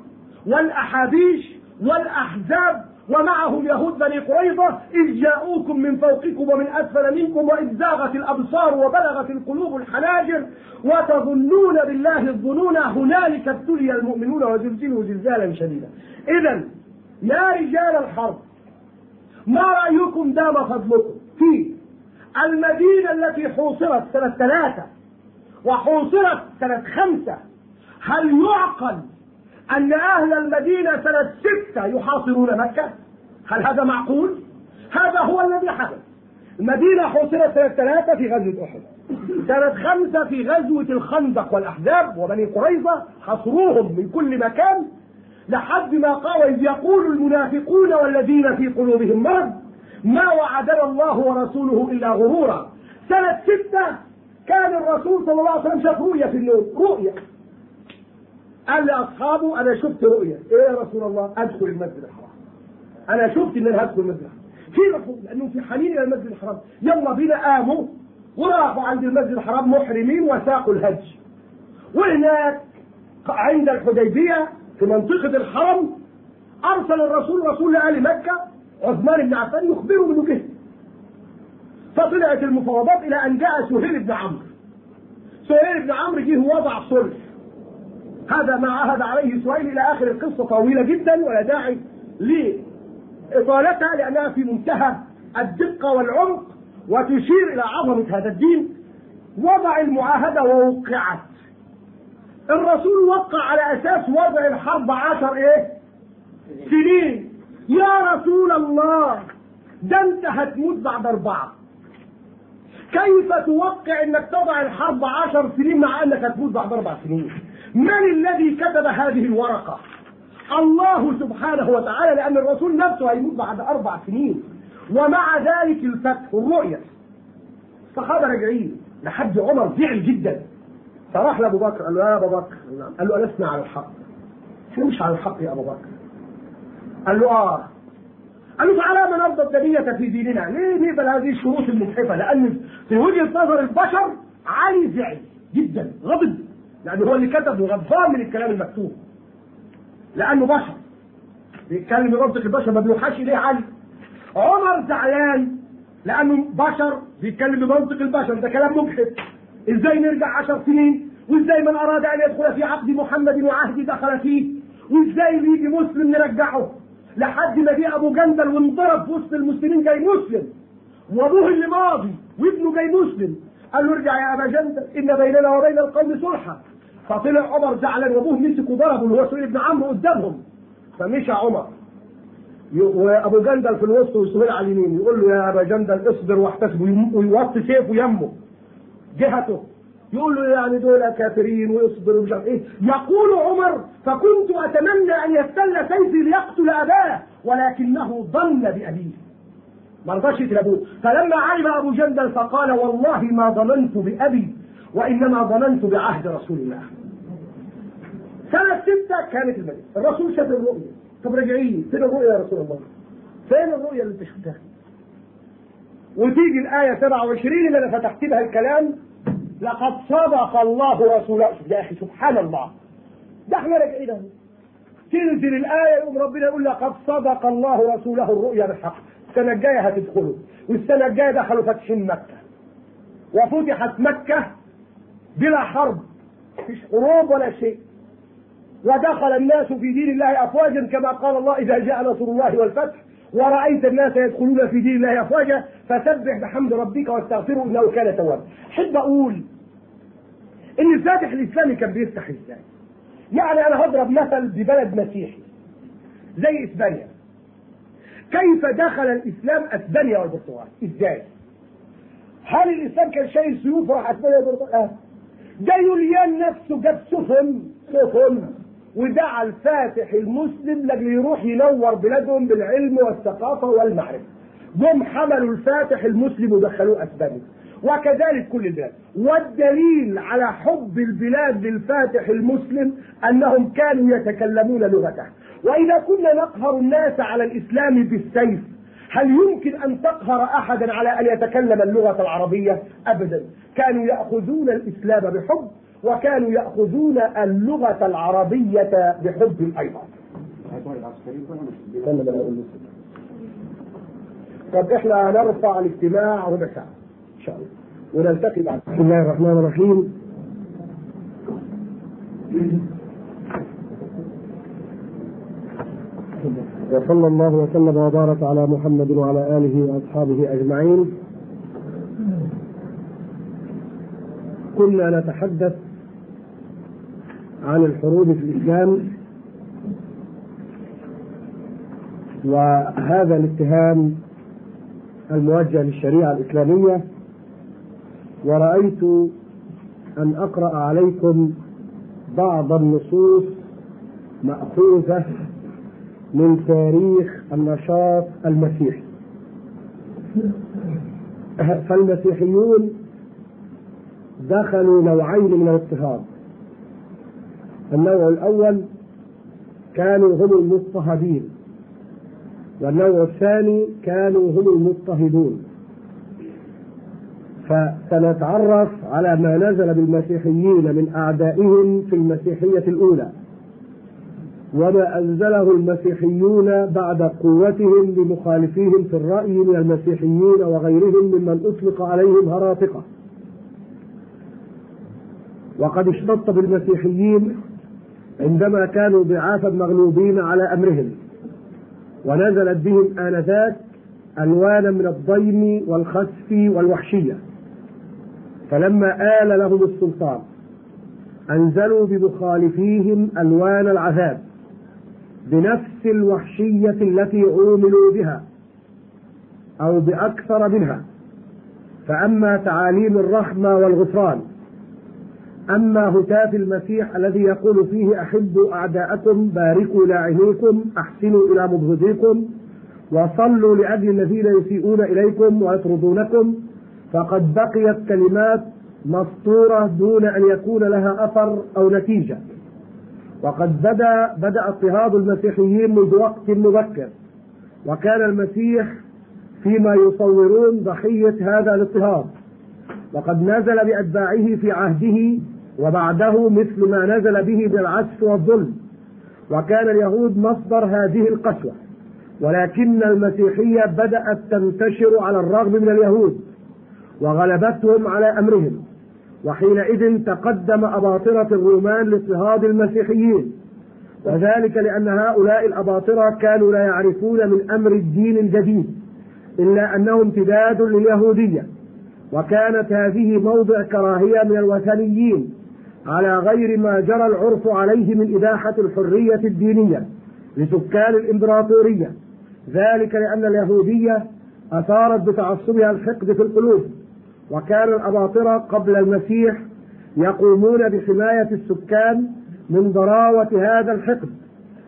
والأحابيش والأحزاب ومعهم يهود بني قريظة إذ جاءوكم من فوقكم ومن أسفل منكم وإذ زاغت الأبصار وبلغت القلوب الحناجر وتظنون بالله الظنون هنالك ابتلي المؤمنون وزلزلوا زلزالا شديدا. إذا يا رجال الحرب ما رأيكم دام فضلكم؟ في المدينة التي حوصرت سنة ثلاثة وحوصرت سنة خمسة هل يعقل أن أهل المدينة سنة ستة يحاصرون مكة؟ هل هذا معقول؟ هذا هو الذي حدث. المدينة حوصرت سنة ثلاثة في غزوة أحد. سنة خمسة في غزوة الخندق والأحزاب وبني قريظة حصروهم من كل مكان لحد ما قال إذ يقول المنافقون والذين في قلوبهم مرض ما وعدنا الله ورسوله إلا غرورا. سنة ستة كان الرسول صلى الله عليه وسلم شاف رؤية في النوم رؤية. قال لأصحابه أنا شفت رؤيا إيه يا رسول الله؟ أدخل المسجد الحرام. أنا شفت ان أنا هدخل المسجد الحرام. في رسول لأنه في حنين إلى المسجد الحرام. يلا بينا قاموا وراحوا عند المسجد الحرام محرمين وساقوا الهج. وهناك عند الحديبية في منطقة الحرم أرسل الرسول رسول لاهل مكة عثمان بن عفان يخبره من وجهه فطلعت المفاوضات إلى أن جاء سهيل بن عمرو. سهيل بن عمرو جه وضع صلح. هذا ما عهد عليه سهيل إلى آخر القصة طويلة جدا ولا داعي لاطالتها لأنها في منتهى الدقة والعمق وتشير إلى عظمة هذا الدين. وضع المعاهدة ووقعت. الرسول وقع على أساس وضع الحرب عشر إيه؟ سنين. يا رسول الله ده انت هتموت بعد أربعة. كيف توقع إنك تضع الحرب عشر سنين مع أنك هتموت بعد أربع سنين؟ من الذي كتب هذه الورقة؟ الله سبحانه وتعالى لأن الرسول نفسه هيموت بعد أربع سنين ومع ذلك الفتح الرؤية الصحابة راجعين لحد عمر زعل جدا. فراح لأبو بكر قال له يا أبو بكر. قال له ألسنا على الحق. شو مش على الحق يا أبو بكر؟ قال له آه. قال له تعالى ما نرضى الدنية في ديننا. ليه نقبل هذه الشروط المجحفة لأن في وجهة نظر البشر علي زعل جدا غضب. لأنه هو اللي كتب وغضبان من الكلام المكتوب. لأنه بشر. بيتكلم بمنطق البشر ما بيوحاش إليه علي. عمر زعلان لأنه بشر بيتكلم بمنطق البشر. ده كلام مبحث إزاي نرجع عشر سنين؟ وإزاي من أراد أن يدخل في عقد محمد وعهد دخل فيه؟ وإزاي يجي مسلم نرجعه؟ لحد ما جه أبو جندل وانضرب في وسط المسلمين جاي مسلم. وأبوه اللي ماضي وابنه جاي مسلم. قال له ارجع يا أبا جندل إن بيننا وبين القوم صلحا فطلع عمر زعلان وأبوه مسك وضربه اللي هو سهيل بن عمرو قدامهم. فمشى عمر. وأبو جندل في الوسط وسهيل على اليمين يقول له يا أبا جندل اصبر واحتسب ويوطي سيفه يمه جهته. يقول له يعني دول كافرين ويصبر ومش عارف إيه. يقول عمر فكنت أتمنى أن يستل سيفي ليقتل أباه ولكنه ظن بأبيه. ما رضاش يقتل أبوه. فلما علم أبو جندل فقال والله ما ظننت بأبي وإنما ظننت بعهد رسول الله. سنة ستة كانت المدينة. الرسول شاف الرؤية. طب راجعين فين الرؤية يا رسول الله؟ فين الرؤية اللي انت شفتها؟ وتيجي الآية 27 اللي أنا فتحت بها الكلام. لقد صدق الله رسوله. يا أخي سبحان الله. ده إحنا راجعين أهو. تنزل الآية يقوم ربنا يقول لقد صدق الله رسوله. الرؤيا بالحق. السنة الجاية هتدخلوا. والسنة الجاية دخلوا فتحين مكة. وفتحت مكة بلا حرب. مفيش حروب ولا شيء. ودخل الناس في دين الله أفواجا كما قال الله إذا جاء نصر الله والفتح ورأيت الناس يدخلون في دين الله أفواجا فسبح بحمد ربك واستغفره إنه كان توابا. أحب أقول إن الفاتح الإسلامي كان بيفتح إزاي؟ يعني أنا هضرب مثل ببلد مسيحي زي إسبانيا. كيف دخل الإسلام أسبانيا والبرتغال إزاي هل الإسلام كان شايل سيوف راح أسبانيا والبرتغال آه. ده يوليان نفسه جاب سفن سفن ودعا الفاتح المسلم لاجل يروح ينور بلادهم بالعلم والثقافة والمعرفة. جم حملوا الفاتح المسلم ودخلوه أسبانيا. وكذلك كل البلاد. والدليل على حب البلاد للفاتح المسلم أنهم كانوا يتكلمون لغته وإذا كنا نقهر الناس على الإسلام بالسيف هل يمكن أن تقهر أحدا على أن يتكلم اللغة العربية؟ ابدا. كانوا يأخذون الإسلام بحب وكانوا يأخذون اللغة العربية بحب أيضا. طب إحنا هنرفع الاجتماع ربع ساعة. إن شاء الله. ونلتقي بعد. بسم الله الرحمن الرحيم. وصلى الله وسلم وبارك على محمد وعلى آله وأصحابه أجمعين. كنا نتحدث عن الحروب في الإسلام وهذا الاتهام الموجه للشريعة الإسلامية. ورأيت أن أقرأ عليكم بعض النصوص مأخوذة من تاريخ النشاط المسيحي. فالمسيحيون دخلوا نوعين من الاضطهاد النوع الأول كانوا هم المضطهدين والنوع الثاني كانوا هم المضطهدون. فسنتعرف على ما نزل بالمسيحيين من أعدائهم في المسيحية الأولى وما أنزله المسيحيون بعد قوتهم بمخالفيهم في الرأي من المسيحيين وغيرهم ممن أطلق عليهم هراطقة وقد اشتط بالمسيحيين عندما كانوا ضعافا مغلوبين على أمرهم ونزلت بهم آنذاك ألوانا من الضيم والخسف والوحشية. فلما آل لهم السلطان أنزلوا بمخالفيهم ألوان العذاب بنفس الوحشية التي عوملوا بها أو بأكثر منها. فأما تعاليم الرحمة والغفران أما هتاف المسيح الذي يقول فيه أحبوا أعداءكم باركوا لاعنيكم أحسنوا إلى مبغضيكم وصلوا لأجل الذين يسيئون إليكم ويطردونكم فقد بقيت كلمات مسطورة دون أن يكون لها أثر أو نتيجة. وقد بدا بدأ اضطهاد المسيحيين منذ وقت مبكر. وكان المسيح فيما يصورون ضحية هذا الاضطهاد. وقد نزل بأتباعه في عهده وبعده مثل ما نزل به بالعسف والظلم. وكان اليهود مصدر هذه القسوة. ولكن المسيحية بدأت تنتشر على الرغم من اليهود. وغلبتهم على أمرهم. وحينئذ تقدم أباطرة الرومان لاضطهاد المسيحيين. وذلك لأن هؤلاء الأباطرة كانوا لا يعرفون من أمر الدين الجديد. إلا أنه امتداد لليهودية. وكانت هذه موضع كراهية من الوثنيين. على غير ما جرى العرف عليه من إباحة الحرية الدينية لسكان الإمبراطورية. ذلك لأن اليهودية أثارت بتعصبها الحقد في القلوب وكان الأباطرة قبل المسيح يقومون بحماية السكان من ضراوة هذا الحقد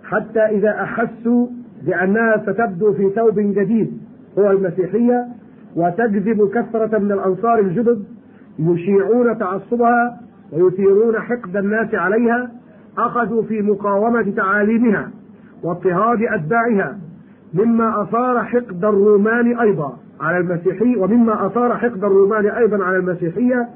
حتى إذا أحسوا بأنها ستبدو في ثوب جديد هو المسيحية وتجذب كثرة من الأنصار الجدد يشيعون تعصبها ويثيرون حقد الناس عليها أخذوا في مقاومة تعاليمها واضطهاد أتباعها. مما أثار حقد الرومان أيضا على المسيحي ومما أثار حقد الرومان أيضا على المسيحية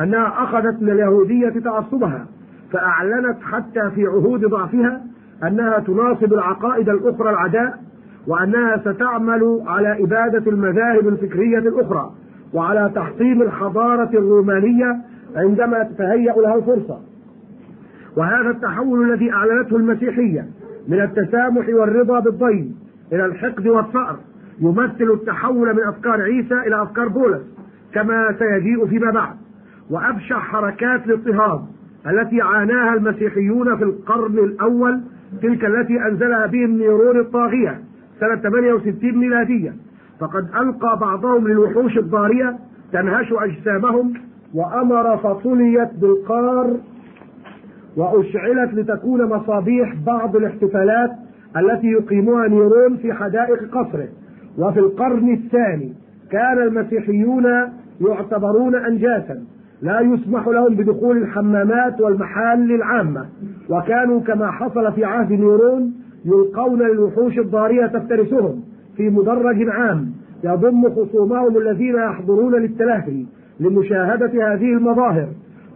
أنها أخذت من اليهودية تعصبها فأعلنت حتى في عهود ضعفها أنها تناصب العقائد الأخرى العداء وأنها ستعمل على إبادة المذاهب الفكرية الأخرى وعلى تحطيم الحضارة الرومانية عندما تتهيأ لها الفرصة. وهذا التحول الذي أعلنته المسيحية من التسامح والرضا بالضيم إلى الحقد والثأر يمثل التحول من أفكار عيسى إلى أفكار بولس كما سيجيء فيما بعد. وأبشع حركات الاضطهاد التي عاناها المسيحيون في القرن الأول تلك التي أنزلها بهم نيرون الطاغية سنة 68 ميلادية. فقد ألقى بعضهم للوحوش الضارية تنهش أجسامهم وأمر فطليت بالقار وأشعلت لتكون مصابيح بعض الاحتفالات التي يقيمها نيرون في حدائق قصره. وفي القرن الثاني كان المسيحيون يعتبرون أنجاسا لا يسمح لهم بدخول الحمامات والمحال العامة. وكانوا كما حصل في عهد نيرون يلقون للوحوش الضارية تفترسهم في مدرج عام يضم خصومهم الذين يحضرون للتلهي. لمشاهدة هذه المظاهر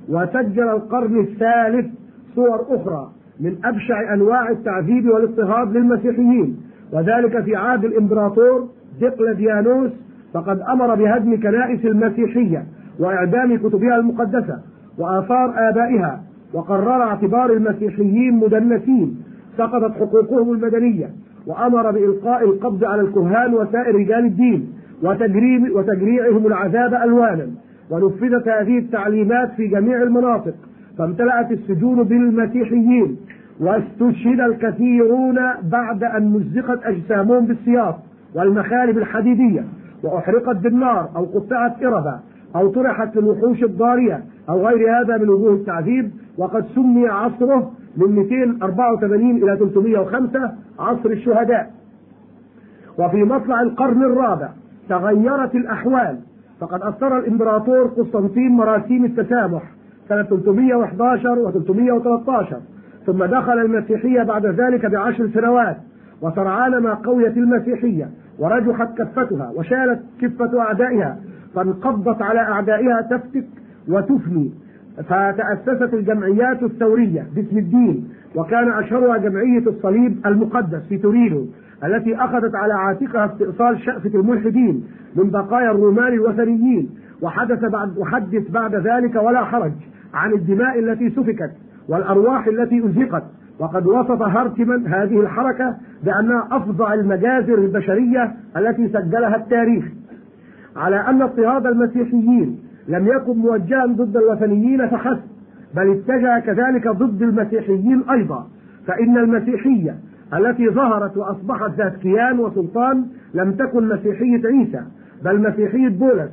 وسجل القرن الثالث صور أخرى من أبشع أنواع التعذيب والاضطهاد للمسيحيين. وذلك في عهد الإمبراطور ديقلديانوس فقد أمر بهدم كنائس المسيحية وإعدام كتبها المقدسة وآثار آبائها وقرر اعتبار المسيحيين مدنسين سقطت حقوقهم المدنية وأمر بإلقاء القبض على الكهان وسائر رجال الدين وتجريم وتجريعهم العذاب ألوانا. ونفذت هذه التعليمات في جميع المناطق فامتلأت السجون بالمسيحيين واستشهد الكثيرون بعد أن مزقت أجسامهم بالسياط والمخالب الحديدية وأحرقت بالنار أو قطعت إربا أو طرحت في الوحوش الضارية أو غير هذا من وجوه التعذيب وقد سمي عصره من 284 إلى 305 عصر الشهداء. وفي مطلع القرن الرابع تغيرت الأحوال فقد أصدر الإمبراطور قسطنطين مراسيم التسامح سنة 311 و 313 ثم دخل المسيحية بعد ذلك بعشر سنوات وسرعان ما قويت المسيحية ورجحت كفتها وشالت كفة أعدائها فانقضت على أعدائها تفتك وتفني. فتأسست الجمعيات الثورية باسم الدين وكان أشهرها جمعية الصليب المقدس في تورينو التي أخذت على عاتقها استئصال شأفة الملحدين من بقايا الرومان الوثنيين وحدث بعد وحدث بعد ذلك ولا حرج عن الدماء التي سفكت والأرواح التي أزهقت. وقد وصف هارتمان هذه الحركة بأنها أفظع المجازر البشرية التي سجلها التاريخ. على أن اضطهاد المسيحيين لم يكن موجها ضد الوثنيين فحسب بل اتجه كذلك ضد المسيحيين أيضا فإن المسيحية التي ظهرت وأصبحت ذات كيان وسلطان لم تكن مسيحية عيسى بل مسيحية بولس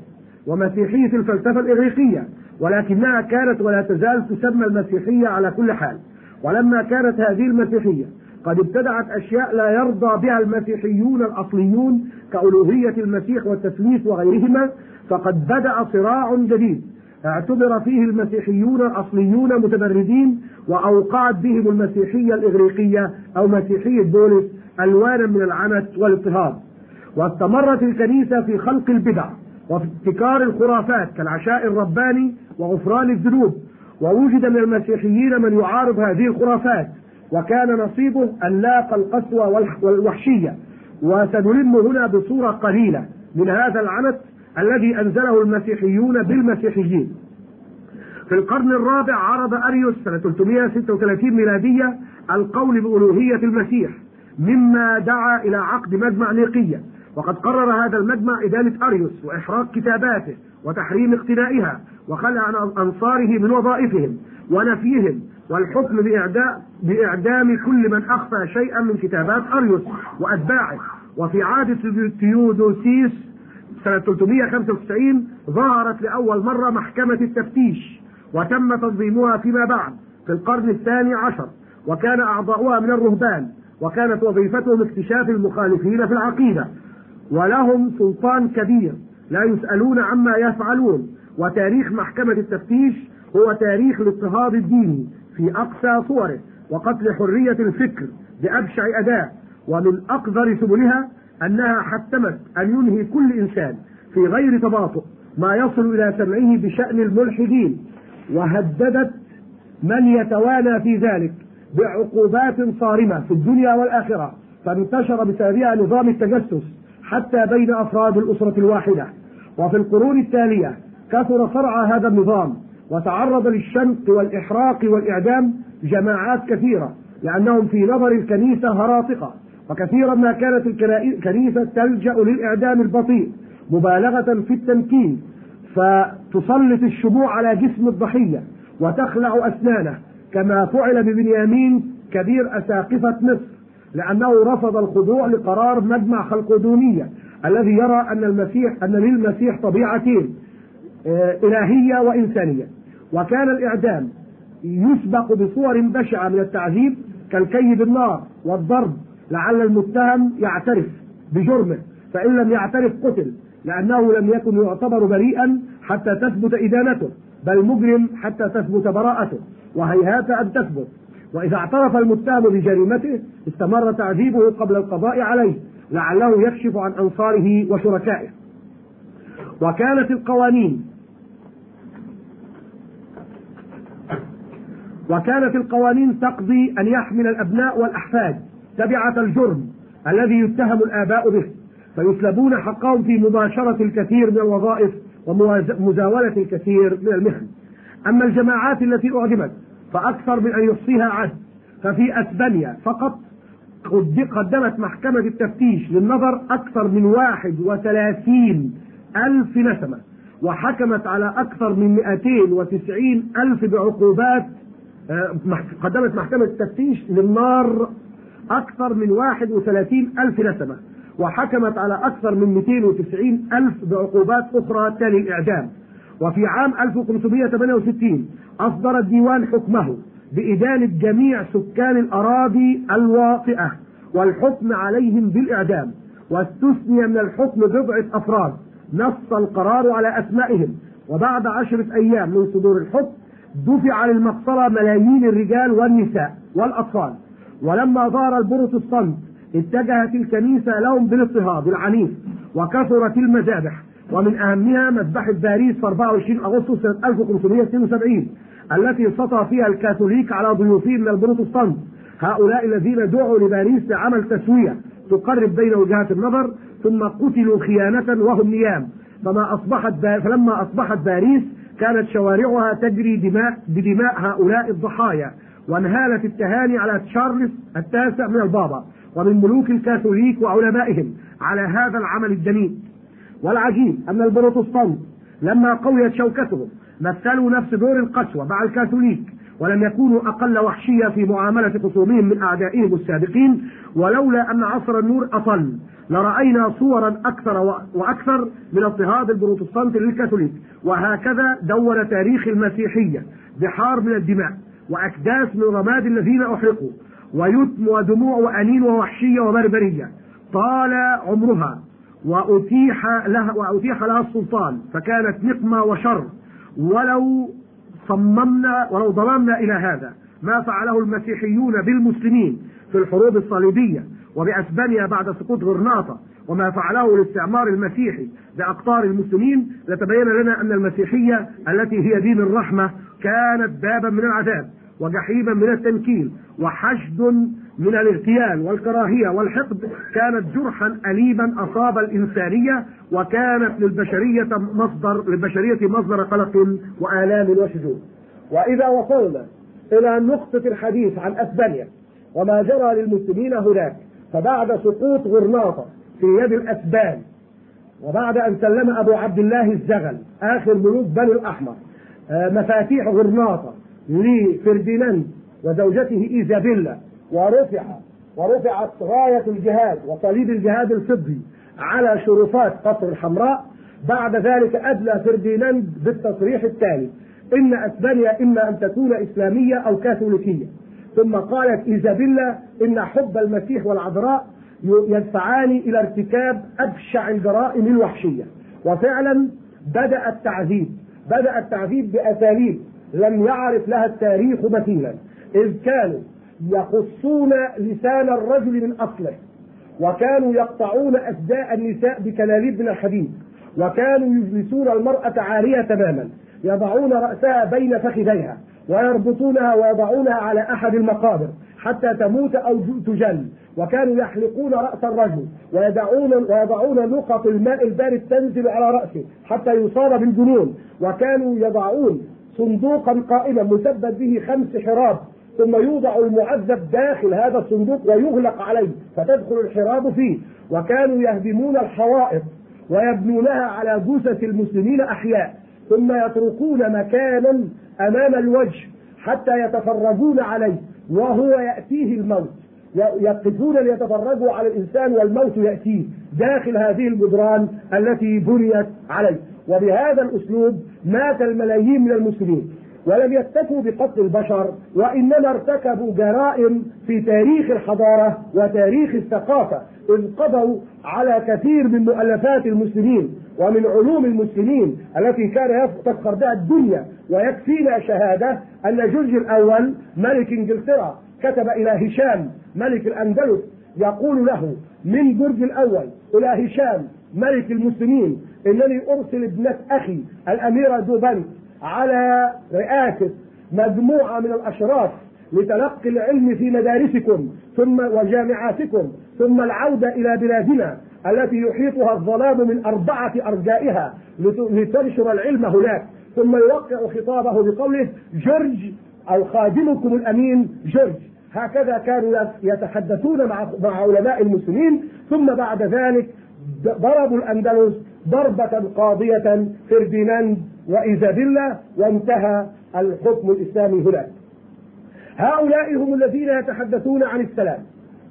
ومسيحية الفلسفة الإغريقية ولكنها كانت ولا تزال تسمى المسيحية على كل حال. ولما كانت هذه المسيحية قد ابتدعت أشياء لا يرضى بها المسيحيون الأصليون كألوهية المسيح والتثليث وغيرهما فقد بدأ صراع جديد اعتبر فيه المسيحيون الأصليون متبردين وأوقعت بهم المسيحية الإغريقية أو مسيحية بولس ألوانا من العنت والاضطهاد. واستمرت الكنيسة في خلق البدع وفي ابتكار الخرافات كالعشاء الرباني وغفران الذنوب. ووجد من المسيحيين من يعارض هذه الخرافات. وكان نصيبه أن لاقى القسوة والوحشية. وسنلم هنا بصورة قليلة من هذا العنت الذي أنزله المسيحيون بالمسيحيين. في القرن الرابع عرض أريوس سنة 336 ميلادية القول بألوهية المسيح مما دعا إلى عقد مجمع نيقية. وقد قرر هذا المجمع إدانة أريوس وإحراق كتاباته وتحريم اقتنائها وخلع عن أنصاره من وظائفهم ونفيهم والحكم بإعداء بإعدام كل من أخفى شيئا من كتابات أريوس وأتباعه. وفي عهد تيودوسيس سنة 395 ظهرت لأول مرة محكمة التفتيش. وتم تنظيمها فيما بعد في القرن الثاني عشر وكان أعضاؤها من الرهبان وكانت وظيفتهم اكتشاف المخالفين في العقيدة. ولهم سلطان كبير لا يسألون عما يفعلون وتاريخ محكمة التفتيش هو تاريخ الاضطهاد الديني في أقصى صوره وقتل حرية الفكر بأبشع أداء ومن أقذر سبلها أنها حتمت أن ينهي كل إنسان في غير تباطؤ ما يصل إلى سمعه بشأن الملحدين. وهددت من يتوانى في ذلك بعقوبات صارمة في الدنيا والآخرة فانتشر بسببها نظام التجسس حتى بين أفراد الأسرة الواحدة. وفي القرون التالية كثر صرع هذا النظام وتعرض للشنق والإحراق والإعدام جماعات كثيرة لأنهم في نظر الكنيسة هراطقة وكثيرا ما كانت الكنيسة تلجأ للإعدام البطيء مبالغة في التمكين فتسلط الشموع على جسم الضحية وتخلع أسنانه كما فعل ببنيامين كبير أساقفة مصر لأنه رفض الخضوع لقرار مجمع خلقدونية الذي يرى أن المسيح أن للمسيح طبيعتين آه، إلهية وإنسانية. وكان الإعدام يسبق بصور بشعة من التعذيب كالكي بالنار والضرب لعل المتهم يعترف بجرمه فإن لم يعترف قتل. لأنه لم يكن يعتبر بريئا حتى تثبت إدانته بل مجرم حتى تثبت براءته وهيهات أن تثبت. وإذا اعترف المتهم بجريمته استمر تعذيبه قبل القضاء عليه لعله يكشف عن أنصاره وشركائه. وكانت القوانين وكانت القوانين تقضي أن يحمل الأبناء والأحفاد تبعة الجرم الذي يتهم الآباء به. فيسلبون حقهم في مباشرة الكثير من الوظائف ومزاولة الكثير من المهن. أما الجماعات التي أعدمت فأكثر من أن يحصيها عهد ففي أسبانيا فقط قدمت محكمة التفتيش للنظر أكثر من واحد وثلاثين ألف نسمة وحكمت على أكثر من 290 ألف بعقوبات آه، قدمت محكمة التفتيش للنار أكثر من 31 ألف نسمة. وحكمت على أكثر من 290 ألف بعقوبات أخرى تالي الإعدام. وفي عام 1568 أصدر الديوان حكمه بإدانة جميع سكان الأراضي الواطئة والحكم عليهم بالإعدام. واستثني من الحكم بضعة أفراد نص القرار على أسمائهم. وبعد عشرة أيام من صدور الحكم دفع للمقصلة ملايين الرجال والنساء والأطفال. ولما ظهر البروتستانت اتجهت الكنيسة لهم بالاضطهاد العنيف وكثرت المذابح. ومن أهمها مذبحة باريس في 24 أغسطس سنة 1572 التي سطى فيها الكاثوليك على ضيوفهم من البروتستانت هؤلاء الذين دعوا لباريس لعمل تسوية تقرب بين وجهات النظر ثم قتلوا خيانة وهم نيام. فما أصبحت فلما أصبحت باريس كانت شوارعها تجري دماء بدماء هؤلاء الضحايا وانهالت التهاني على تشارلز التاسع من البابا. ومن ملوك الكاثوليك وعلمائهم على هذا العمل الجميل. والعجيب أن البروتستانت لما قويت شوكتهم مثلوا نفس دور القسوة مع الكاثوليك ولم يكونوا أقل وحشية في معاملة خصومهم من أعدائهم السابقين ولولا أن عصر النور أطل لرأينا صورا أكثر وأكثر من اضطهاد البروتستانت للكاثوليك. وهكذا دون تاريخ المسيحية بحار من الدماء وأكداس من رماد الذين أحرقوا. ودموع وأنين ووحشية وبربرية. طال عمرها وأتيح لها وأتيح لها السلطان فكانت نقمة وشر. ولو صممنا ولو ضممنا إلى هذا ما فعله المسيحيون بالمسلمين في الحروب الصليبية وبأسبانيا بعد سقوط غرناطة. وما فعله الاستعمار المسيحي بأقطار المسلمين. لتبين لنا أن المسيحية التي هي دين الرحمة كانت بابا من العذاب. وجحيما من التنكيل وحشد من الاغتيال والكراهية والحقد كانت جرحا أليما أصاب الإنسانية وكانت للبشرية مصدر للبشرية مصدر قلق وآلام وشجون وإذا وصلنا إلى نقطة الحديث عن أسبانيا وما جرى للمسلمين هناك فبعد سقوط غرناطة في يد الأسبان وبعد أن سلم أبو عبد الله الزغل آخر ملوك بني الأحمر آه، مفاتيح غرناطة لفرديناند وزوجته إيزابيلا ورفع ورفعت راية الجهاد وصليب الجهاد الفضي على شرفات قصر الحمراء. بعد ذلك أدلى فرديناند بالتصريح التالي إن أسبانيا إما أن تكون إسلامية أو كاثوليكية. ثم قالت إيزابيلا إن حب المسيح والعذراء يدفعان إلى ارتكاب أبشع الجرائم الوحشية. وفعلا بدأ التعذيب بدأ التعذيب بأساليب لم يعرف لها التاريخ مثيلا إذ كانوا يقصون لسان الرجل من أصله وكانوا يقطعون أسداء النساء بكلاليب من الحديد وكانوا يجلسون المرأة عارية تماما يضعون رأسها بين فخذيها ويربطونها ويضعونها على أحد المقابر حتى تموت أو تجل وكانوا يحلقون رأس الرجل ويدعون ويضعون نقط الماء البارد تنزل على رأسه حتى يصاب بالجنون وكانوا يضعون صندوقا قائما مثبت به خمس حراب ثم يوضع المعذب داخل هذا الصندوق ويغلق عليه فتدخل الحراب فيه. وكانوا يهدمون الحوائط ويبنونها على جثث المسلمين أحياء ثم يتركون مكانا أمام الوجه حتى يتفرجون عليه وهو يأتيه الموت. يقفون ليتفرجوا على الإنسان والموت يأتيه داخل هذه الجدران التي بنيت عليه. وبهذا الأسلوب مات الملايين من المسلمين ولم يكتفوا بقتل البشر وإنما ارتكبوا جرائم في تاريخ الحضارة وتاريخ الثقافة إذ قضوا على كثير من مؤلفات المسلمين ومن علوم المسلمين التي كان تفخر بها الدنيا ويكفينا شهادة أن جورج الأول ملك إنجلترا كتب إلى هشام ملك الأندلس يقول له من جورج الأول إلى هشام ملك المسلمين إنني أرسل ابنة أخي الأميرة دوبان على رئاسة مجموعة من الأشراف لتلقي العلم في مدارسكم ثم وجامعاتكم ثم العودة إلى بلادنا التي يحيطها الظلام من أربعة أرجائها لتنشر العلم هناك. ثم يوقع خطابه بقوله جورج أو خادمكم الأمين جورج هكذا كانوا يتحدثون مع علماء المسلمين. ثم بعد ذلك ضربوا الأندلس ضربة قاضية فرديناند وإيزابيلا وانتهى الحكم الإسلامي هناك. هؤلاء هم الذين يتحدثون عن السلام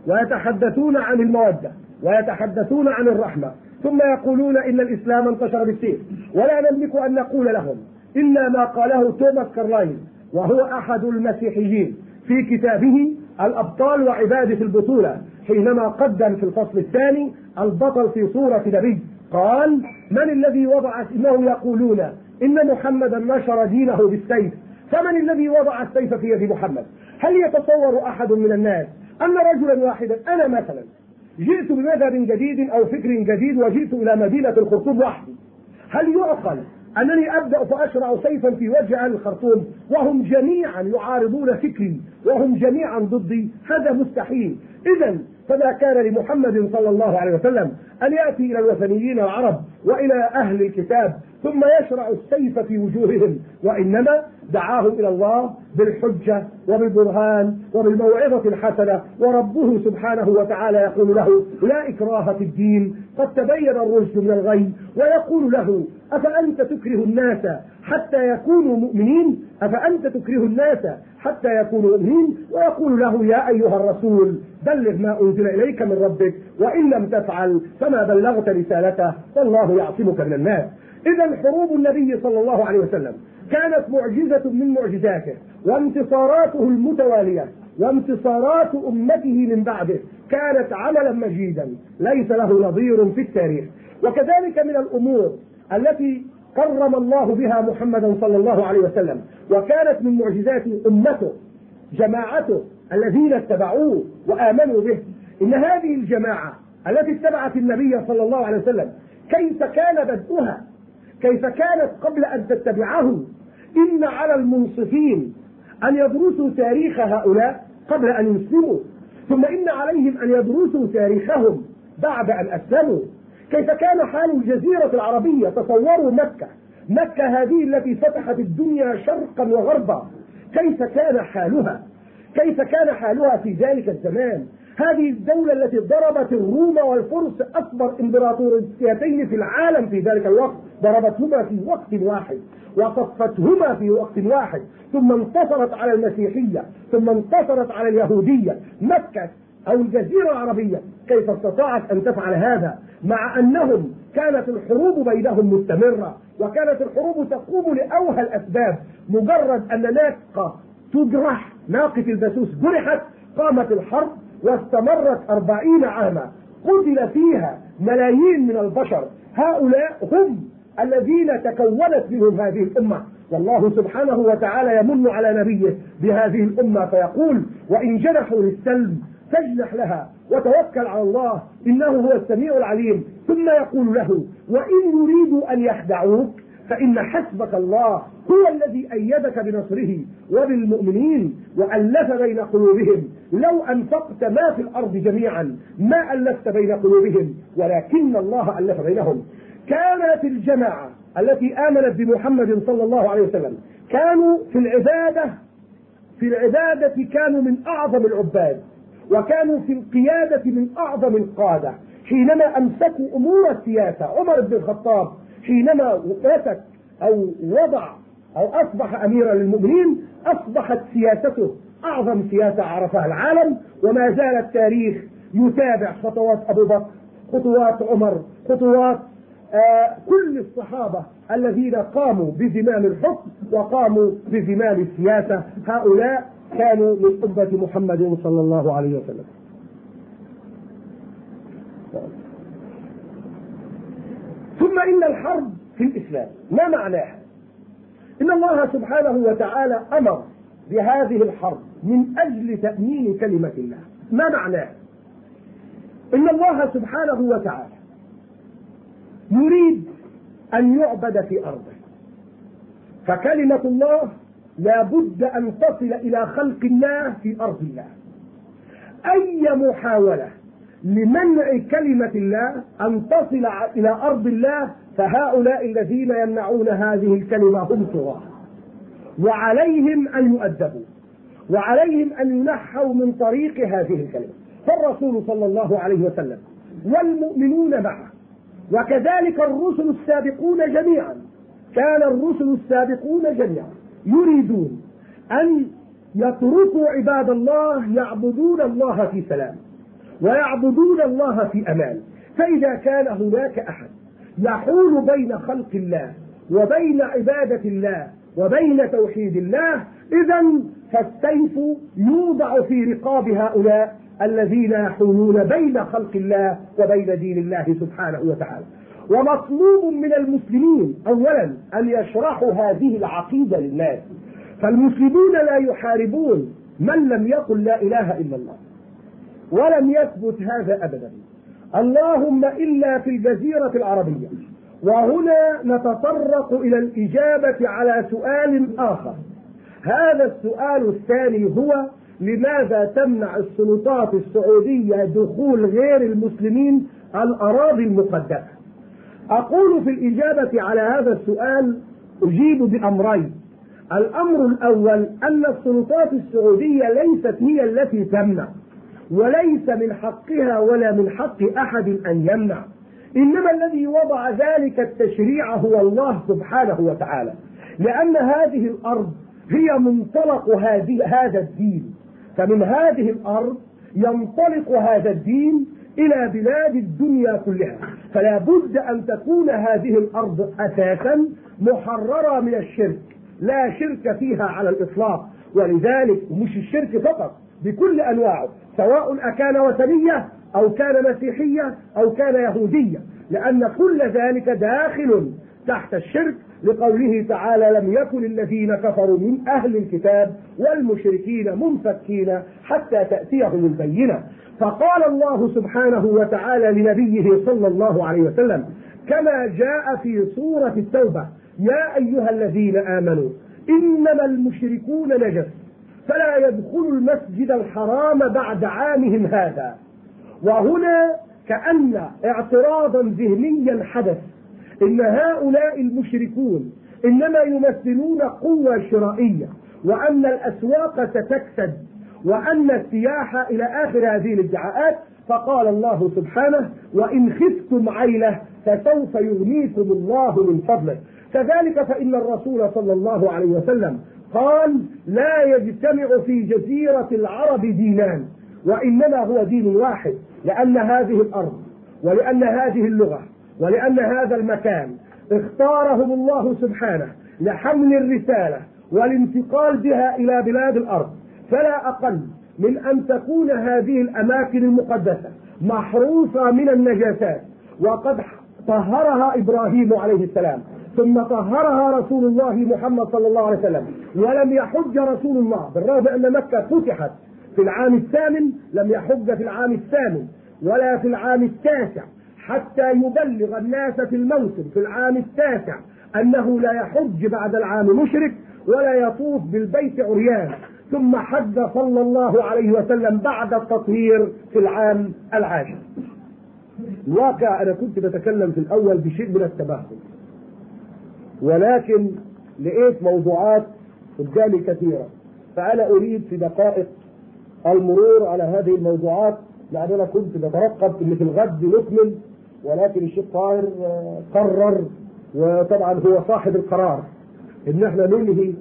ويتحدثون عن المودة ويتحدثون عن الرحمة ثم يقولون إن الإسلام انتشر بالسيف. ولا نملك أن نقول لهم إلا ما قاله توماس كارلاين وهو أحد المسيحيين في كتابه الأبطال وعبادة البطولة حينما قدم في الفصل الثاني البطل في صورة نبي قال من الذي وضع انه يقولون؟ إن محمدا نشر دينه بالسيف. فمن الذي وضع السيف في يد محمد؟ هل يتصور أحد من الناس أن رجلا واحدا أنا مثلا جئت بمذهب جديد أو فكر جديد وجئت إلى مدينة الخرطوم وحدي هل يعقل أنني أبدأ فأشرع سيفا في وجه أهل الخرطوم وهم جميعا يعارضون فكري وهم جميعا ضدي؟ هذا مستحيل. اذا فما كان لمحمد صلى الله عليه وسلم أن يأتي إلى الوثنيين العرب وإلى أهل الكتاب ثم يشرع السيف في وجوههم وإنما دعاهم إلى الله بالحجة وبالبرهان وبالموعظة الحسنة وربه سبحانه وتعالى يقول له لا إكراه في الدين قد تبين الرشد من الغي ويقول له أفأنت تكره الناس حتى يكونوا مؤمنين؟ أفأنت تكره الناس حتى يكونوا مؤمنين؟ ويقول له يا أيها الرسول بلغ ما أنزل إليك من ربك وإن لم تفعل فما بلغت رسالته والله يعصمك من الناس. إذا حروب النبي صلى الله عليه وسلم كانت معجزة من معجزاته وانتصاراته المتوالية وانتصارات أمته من بعده كانت عملا مجيدا ليس له نظير في التاريخ. وكذلك من الأمور التي كرم الله بها محمدا صلى الله عليه وسلم. وكانت من معجزات أمته جماعته الذين اتبعوه وآمنوا به. إن هذه الجماعة التي اتبعت النبي صلى الله عليه وسلم كيف كان بدؤها؟ كيف كانت قبل أن تتبعه؟ إن على المنصفين أن يدرسوا تاريخ هؤلاء قبل أن يسلموا. ثم إن عليهم أن يدرسوا تاريخهم بعد أن أسلموا. كيف كان حال الجزيرة العربية؟ تصوروا مكة. مكة هذه التي فتحت الدنيا شرقا وغربا. كيف كان حالها؟ كيف كان حالها في ذلك الزمان؟ هذه الدولة التي ضربت الروم والفرس أكبر إمبراطوريتين في العالم في ذلك الوقت. ضربتهما في وقت واحد وصفتهما في وقت واحد ثم انتصرت على المسيحية ثم انتصرت على اليهودية. مكة أو الجزيرة العربية كيف استطاعت أن تفعل هذا؟ مع أنهم كانت الحروب بينهم مستمرة وكانت الحروب تقوم لأوهى الأسباب مجرد أن ناقة تجرح ناقة البسوس جرحت قامت الحرب واستمرت أربعين عاما. قتل فيها ملايين من البشر. هؤلاء هم الذين تكونت منهم هذه الأمة. والله سبحانه وتعالى يمن على نبيه بهذه الأمة فيقول وإن جنحوا للسلم فاجنح لها وتوكل على الله إنه هو السميع العليم. ثم يقول له وإن يريدوا أن يخدعوك فإن حسبك الله هو الذي أيدك بنصره وبالمؤمنين وألف بين قلوبهم. لو أنفقت ما في الأرض جميعا ما ألفت بين قلوبهم ولكن الله ألف بينهم. كانت الجماعة التي آمنت بمحمد صلى الله عليه وسلم كانوا في العبادة في العبادة كانوا من أعظم العباد. وكانوا في القيادة من أعظم القادة. حينما أمسكوا أمور السياسة عمر بن الخطاب حينما مسك أو وضع أو أصبح أميرا للمؤمنين أصبحت سياسته أعظم سياسة عرفها العالم وما زال التاريخ يتابع خطوات أبو بكر خطوات عمر خطوات آه كل الصحابة الذين قاموا بزمام الحكم وقاموا بزمام السياسة. هؤلاء كانوا من أمة محمد صلى الله عليه وسلم. ثم إن الحرب في الإسلام ما معناها؟ إن الله سبحانه وتعالى أمر بهذه الحرب من أجل تأمين كلمة الله. ما معناه إن الله سبحانه وتعالى يريد أن يعبد في أرضه. فكلمة الله لا بد أن تصل إلى خلق الله في أرض الله. أي محاولة لمنع كلمة الله أن تصل إلى أرض الله فهؤلاء الذين يمنعون هذه الكلمة هم طغاة وعليهم أن يؤدبوا وعليهم أن ينحوا من طريق هذه الكلمة. فالرسول صلى الله عليه وسلم والمؤمنون معه وكذلك الرسل السابقون جميعا. كان الرسل السابقون جميعا. يريدون أن يتركوا عباد الله يعبدون الله في سلام ويعبدون الله في أمان. فإذا كان هناك أحد يحول بين خلق الله وبين عبادة الله وبين توحيد الله إذا فالسيف يوضع في رقاب هؤلاء الذين يحولون بين خلق الله وبين دين الله سبحانه وتعالى. ومطلوب من المسلمين اولا أن يشرحوا هذه العقيدة للناس. فالمسلمون لا يحاربون من لم يقل لا إله إلا الله ولم يثبت هذا ابدا. اللهم إلا في الجزيرة العربية. وهنا نتطرق إلى الإجابة على سؤال آخر. هذا السؤال الثاني هو لماذا تمنع السلطات السعودية دخول غير المسلمين الأراضي المقدسة؟ أقول في الإجابة على هذا السؤال أجيب بأمرين. الأمر الأول أن السلطات السعودية ليست هي التي تمنع وليس من حقها ولا من حق أحد أن يمنع. إنما الذي وضع ذلك التشريع هو الله سبحانه وتعالى لأن هذه الأرض هي منطلق هذه هذا الدين. فمن هذه الأرض ينطلق هذا الدين إلى بلاد الدنيا كلها. فلا بد أن تكون هذه الأرض أساسا محررة من الشرك. لا شرك فيها على الإطلاق. ولذلك مش الشرك فقط بكل أنواعه. سواء أكان وثنية أو كان مسيحية أو كان يهودية. لأن كل ذلك داخل تحت الشرك لقوله تعالى لم يكن الذين كفروا من أهل الكتاب والمشركين منفكين حتى تأتيهم البينة. فقال الله سبحانه وتعالى لنبيه صلى الله عليه وسلم كما جاء في سورة التوبة يا أيها الذين آمنوا إنما المشركون نجس فلا يدخلوا المسجد الحرام بعد عامهم هذا. وهنا كأن اعتراضا ذهنيا حدث إن هؤلاء المشركون إنما يمثلون قوة شرائية وأن الأسواق ستكسد وأن السياحة إلى آخر هذه الادعاءات فقال الله سبحانه وإن خفتم عيلة فسوف يغنيكم الله من فضله. كذلك فإن الرسول صلى الله عليه وسلم قال لا يجتمع في جزيرة العرب دينان وإنما هو دين واحد لأن هذه الأرض ولأن هذه اللغة ولأن هذا المكان اختارهم الله سبحانه لحمل الرسالة والانتقال بها إلى بلاد الأرض. فلا أقل من أن تكون هذه الأماكن المقدسة محروسة من النجاسات. وقد طهرها إبراهيم عليه السلام ثم طهرها رسول الله محمد صلى الله عليه وسلم ولم يحج رسول الله بالرغم أن مكة فتحت في العام الثامن لم يحج في العام الثامن ولا في العام التاسع. حتى يبلغ الناس في الموسم في العام التاسع أنه لا يحج بعد العام مشرك ولا يطوف بالبيت عريان. ثم حج صلى الله عليه وسلم بعد التطهير في العام العاشر. الواقع أنا كنت بتكلم في الأول بشيء من التباهل ولكن لقيت موضوعات قدامي كثيرة. فأنا أريد في دقائق المرور على هذه الموضوعات لأن أنا كنت بترقب إن في الغد نكمل ولكن الشيخ طاهر قرر وطبعا هو صاحب القرار إن إحنا ننهي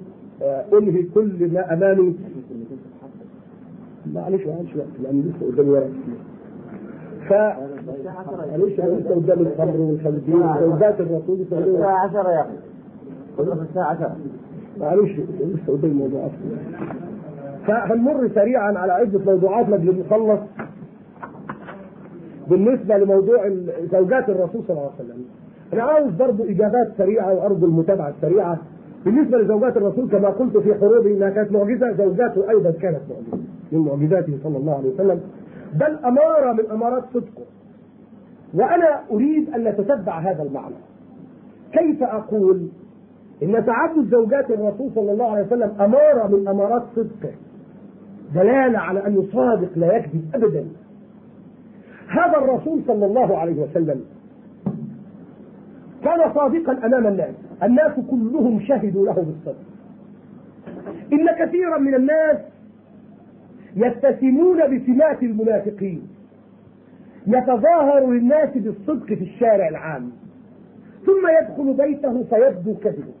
انهي كل ما أمامي. معلش معلش وقت لأن لسه قدامي ورق ف معلش أنا لسه قدامي الخمر والخنزير وزوجات الرسول صلى الله عليه الساعة 10 يا أخي. الساعة 10 معلش لسه قدامي موضوعات فهنمر سريعا على عدة موضوعات لأجل نخلص بالنسبة لموضوع زوجات الرسول صلى الله عليه وسلم. أنا عاوز برضه إجابات سريعة وأرجو المتابعة السريعة. بالنسبة لزوجات الرسول كما قلت في حروبه إنها كانت معجزة زوجاته أيضا كانت معجزة من معجزاته صلى الله عليه وسلم. بل أمارة من أمارات صدقه وأنا أريد أن نتتبع هذا المعنى. كيف أقول إن تعدد زوجات الرسول صلى الله عليه وسلم أمارة من أمارات صدقه دلالة على أنه صادق لا يكذب أبدا. هذا الرسول صلى الله عليه وسلم كان صادقا أمام الناس. الناس كلهم شهدوا له بالصدق. إن كثيرا من الناس يتسمون بسمات المنافقين. يتظاهر للناس بالصدق في الشارع العام. ثم يدخل بيته فيبدو كذبه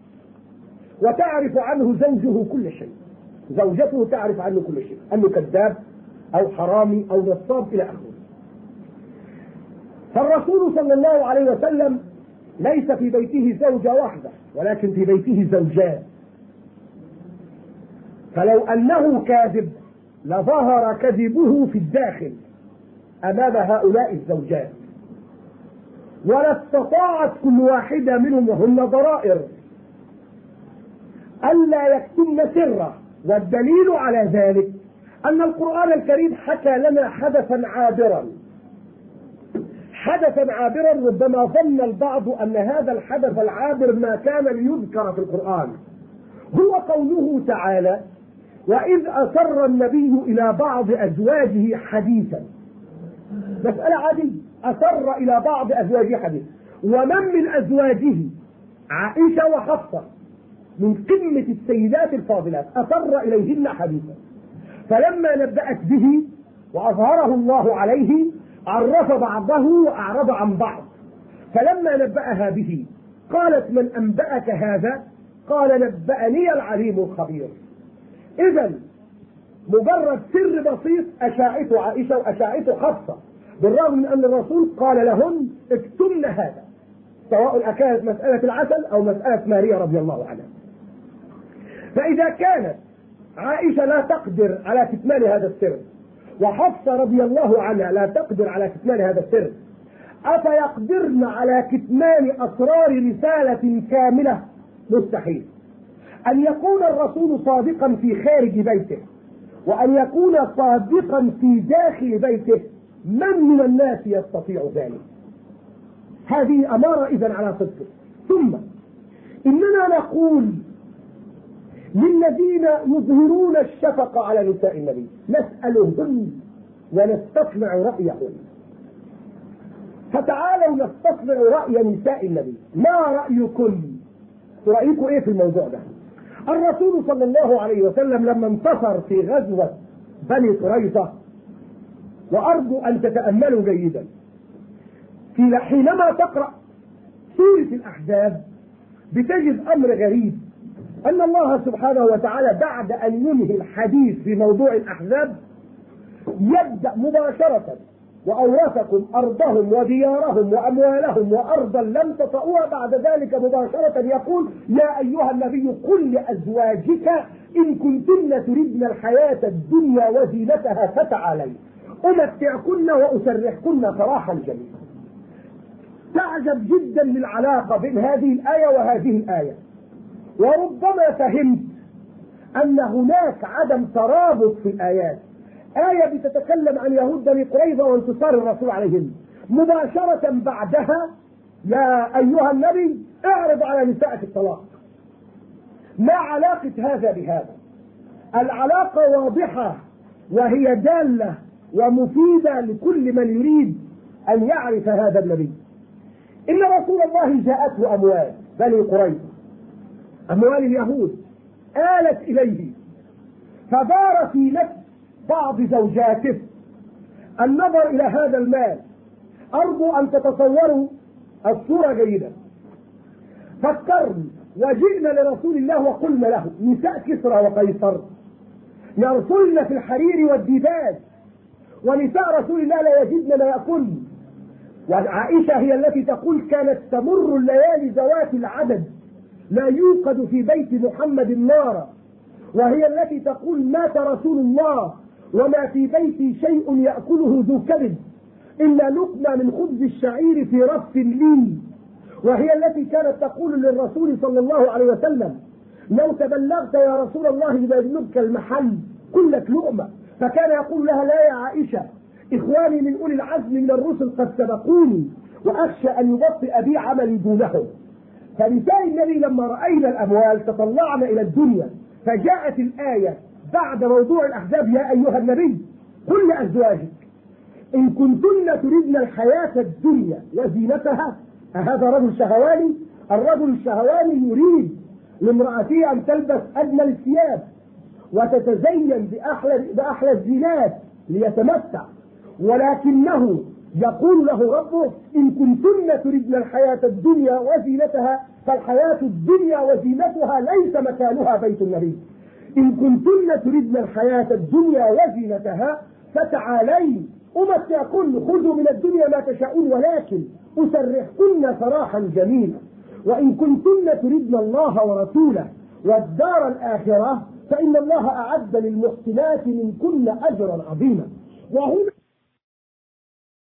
وتعرف عنه زوجه كل شيء. زوجته تعرف عنه كل شيء. أنه كذاب أو حرامي أو نصاب إلى آخره. فالرسول صلى الله عليه وسلم ليس في بيته زوجة واحدة ولكن في بيته زوجات فلو أنه كاذب لظهر كذبه في الداخل أمام هؤلاء الزوجات ولا استطاعت كل واحدة منهم وهن ضرائر. ألا يكتمن سره والدليل على ذلك أن القرآن الكريم حكى لنا حدثا عابرا. حدثا عابرا ربما ظن البعض أن هذا الحدث العابر ما كان ليذكر في القرآن. هو قوله تعالى وإذ أسر النبي إلى بعض أزواجه حديثا مسألة عادية. أسر إلى بعض أزواجه حديثا. ومن من أزواجه؟ عائشة وحفصة. من قمة السيدات الفاضلات أسر إليهن حديثا. فلما نبأت به وأظهره الله عليه عرف بعضه وأعرض عن بعض. فلما نبأها به قالت من أنبأك هذا؟ قال نبأني العليم الخبير. إذا مجرد سر بسيط أشاعته عائشة وأشاعته حفصة بالرغم من أن الرسول قال لهن اكتمن هذا سواء أكانت مسألة العسل أو مسألة ماريا رضي الله عنها. فإذا كانت عائشة لا تقدر على كتمان هذا السر وحفصة رضي الله عنها لا تقدر على كتمان هذا السر. أفيقدرن على كتمان أسرار رسالة كاملة؟ مستحيل. أن يكون الرسول صادقا في خارج بيته وأن يكون صادقا في داخل بيته من من الناس يستطيع ذلك؟ هذه أمارة إذا على صدقه ثم إننا نقول للذين يظهرون الشفقة على نساء النبي. نسألهن ونستطلع رأيهن فتعالوا نستطلع رأي نساء النبي. ما رأيكم؟ رأيكم إيه في الموضوع ده؟ الرسول صلى الله عليه وسلم لما انتصر في غزوة بني قريظة وأرجو أن تتأملوا جيدا. في حينما تقرأ سورة الأحزاب بتجد أمر غريب. أن الله سبحانه وتعالى بعد أن ينهي الحديث في موضوع الأحزاب يبدأ مباشرة وأورثكم أرضهم وديارهم وأموالهم وأرضا لم تطئوها بعد ذلك مباشرة يقول يا أيها النبي قل لأزواجك إن كنتن تردن الحياة الدنيا وزينتها فتعالين أمتعكن وأسرحكن سراحا جميلا. تعجب جدا للعلاقة بين هذه الآية وهذه الآية. وربما فهمت أن هناك عدم ترابط في الآيات. آية بتتكلم عن يهود بني قريظة وانتصار الرسول عليهم. مباشرة بعدها يا أيها النبي اعرض على نسائك الطلاق. ما علاقة هذا بهذا؟ العلاقة واضحة وهي دالة ومفيدة لكل من يريد أن يعرف هذا النبي. إن رسول الله جاءته أموال بني قريظة. أموال اليهود آلت إليه. فدار في نفس بعض زوجاته. النظر إلى هذا المال. أرجو أن تتصوروا الصورة جيدا فكرنا وجئنا لرسول الله وقلنا له نساء كسرى وقيصر. يرسلن في الحرير والديباج ونساء رسول الله لا يجدن ما يأكلن وعائشة هي التي تقول كانت تمر الليالي ذوات العدد. لا يوقد في بيت محمد نارا وهي التي تقول مات رسول الله وما في بيتي شيء يأكله ذو كبد إلا لقمة من خبز الشعير في رف لي. وهي التي كانت تقول للرسول صلى الله عليه وسلم لو تبلغت يا رسول الله إذا يبلغك المحل كلك لقمة. فكان يقول لها لا يا عائشة إخواني من أولي العزم من الرسل قد سبقوني وأخشى أن يبطئ بي عملي دونهم فنساء النبي لما رأينا الأموال تطلعن إلى الدنيا فجاءت الآية بعد موضوع الأحزاب يا أيها النبي قل لأزواجك إن كنتن تردن الحياة الدنيا وزينتها أهذا رجل شهواني؟ الرجل الشهواني يريد لامرأته أن تلبس أجمل الثياب وتتزين بأحلى بأحلى الزينات ليتمتع ولكنه يقول له ربه إن كنتن تردن الحياة الدنيا وزينتها فالحياة الدنيا وزينتها ليس مكانها بيت النبي. إن كنتن تردن الحياة الدنيا وزينتها فتعالين. أمتعكن خذوا من الدنيا ما تشاءون ولكن أسرحكن سراحا جميلا. وإن كنتن تردن الله ورسوله والدار الآخرة فإن الله أعد للمحسنات منكن أجرا عظيما. وهنا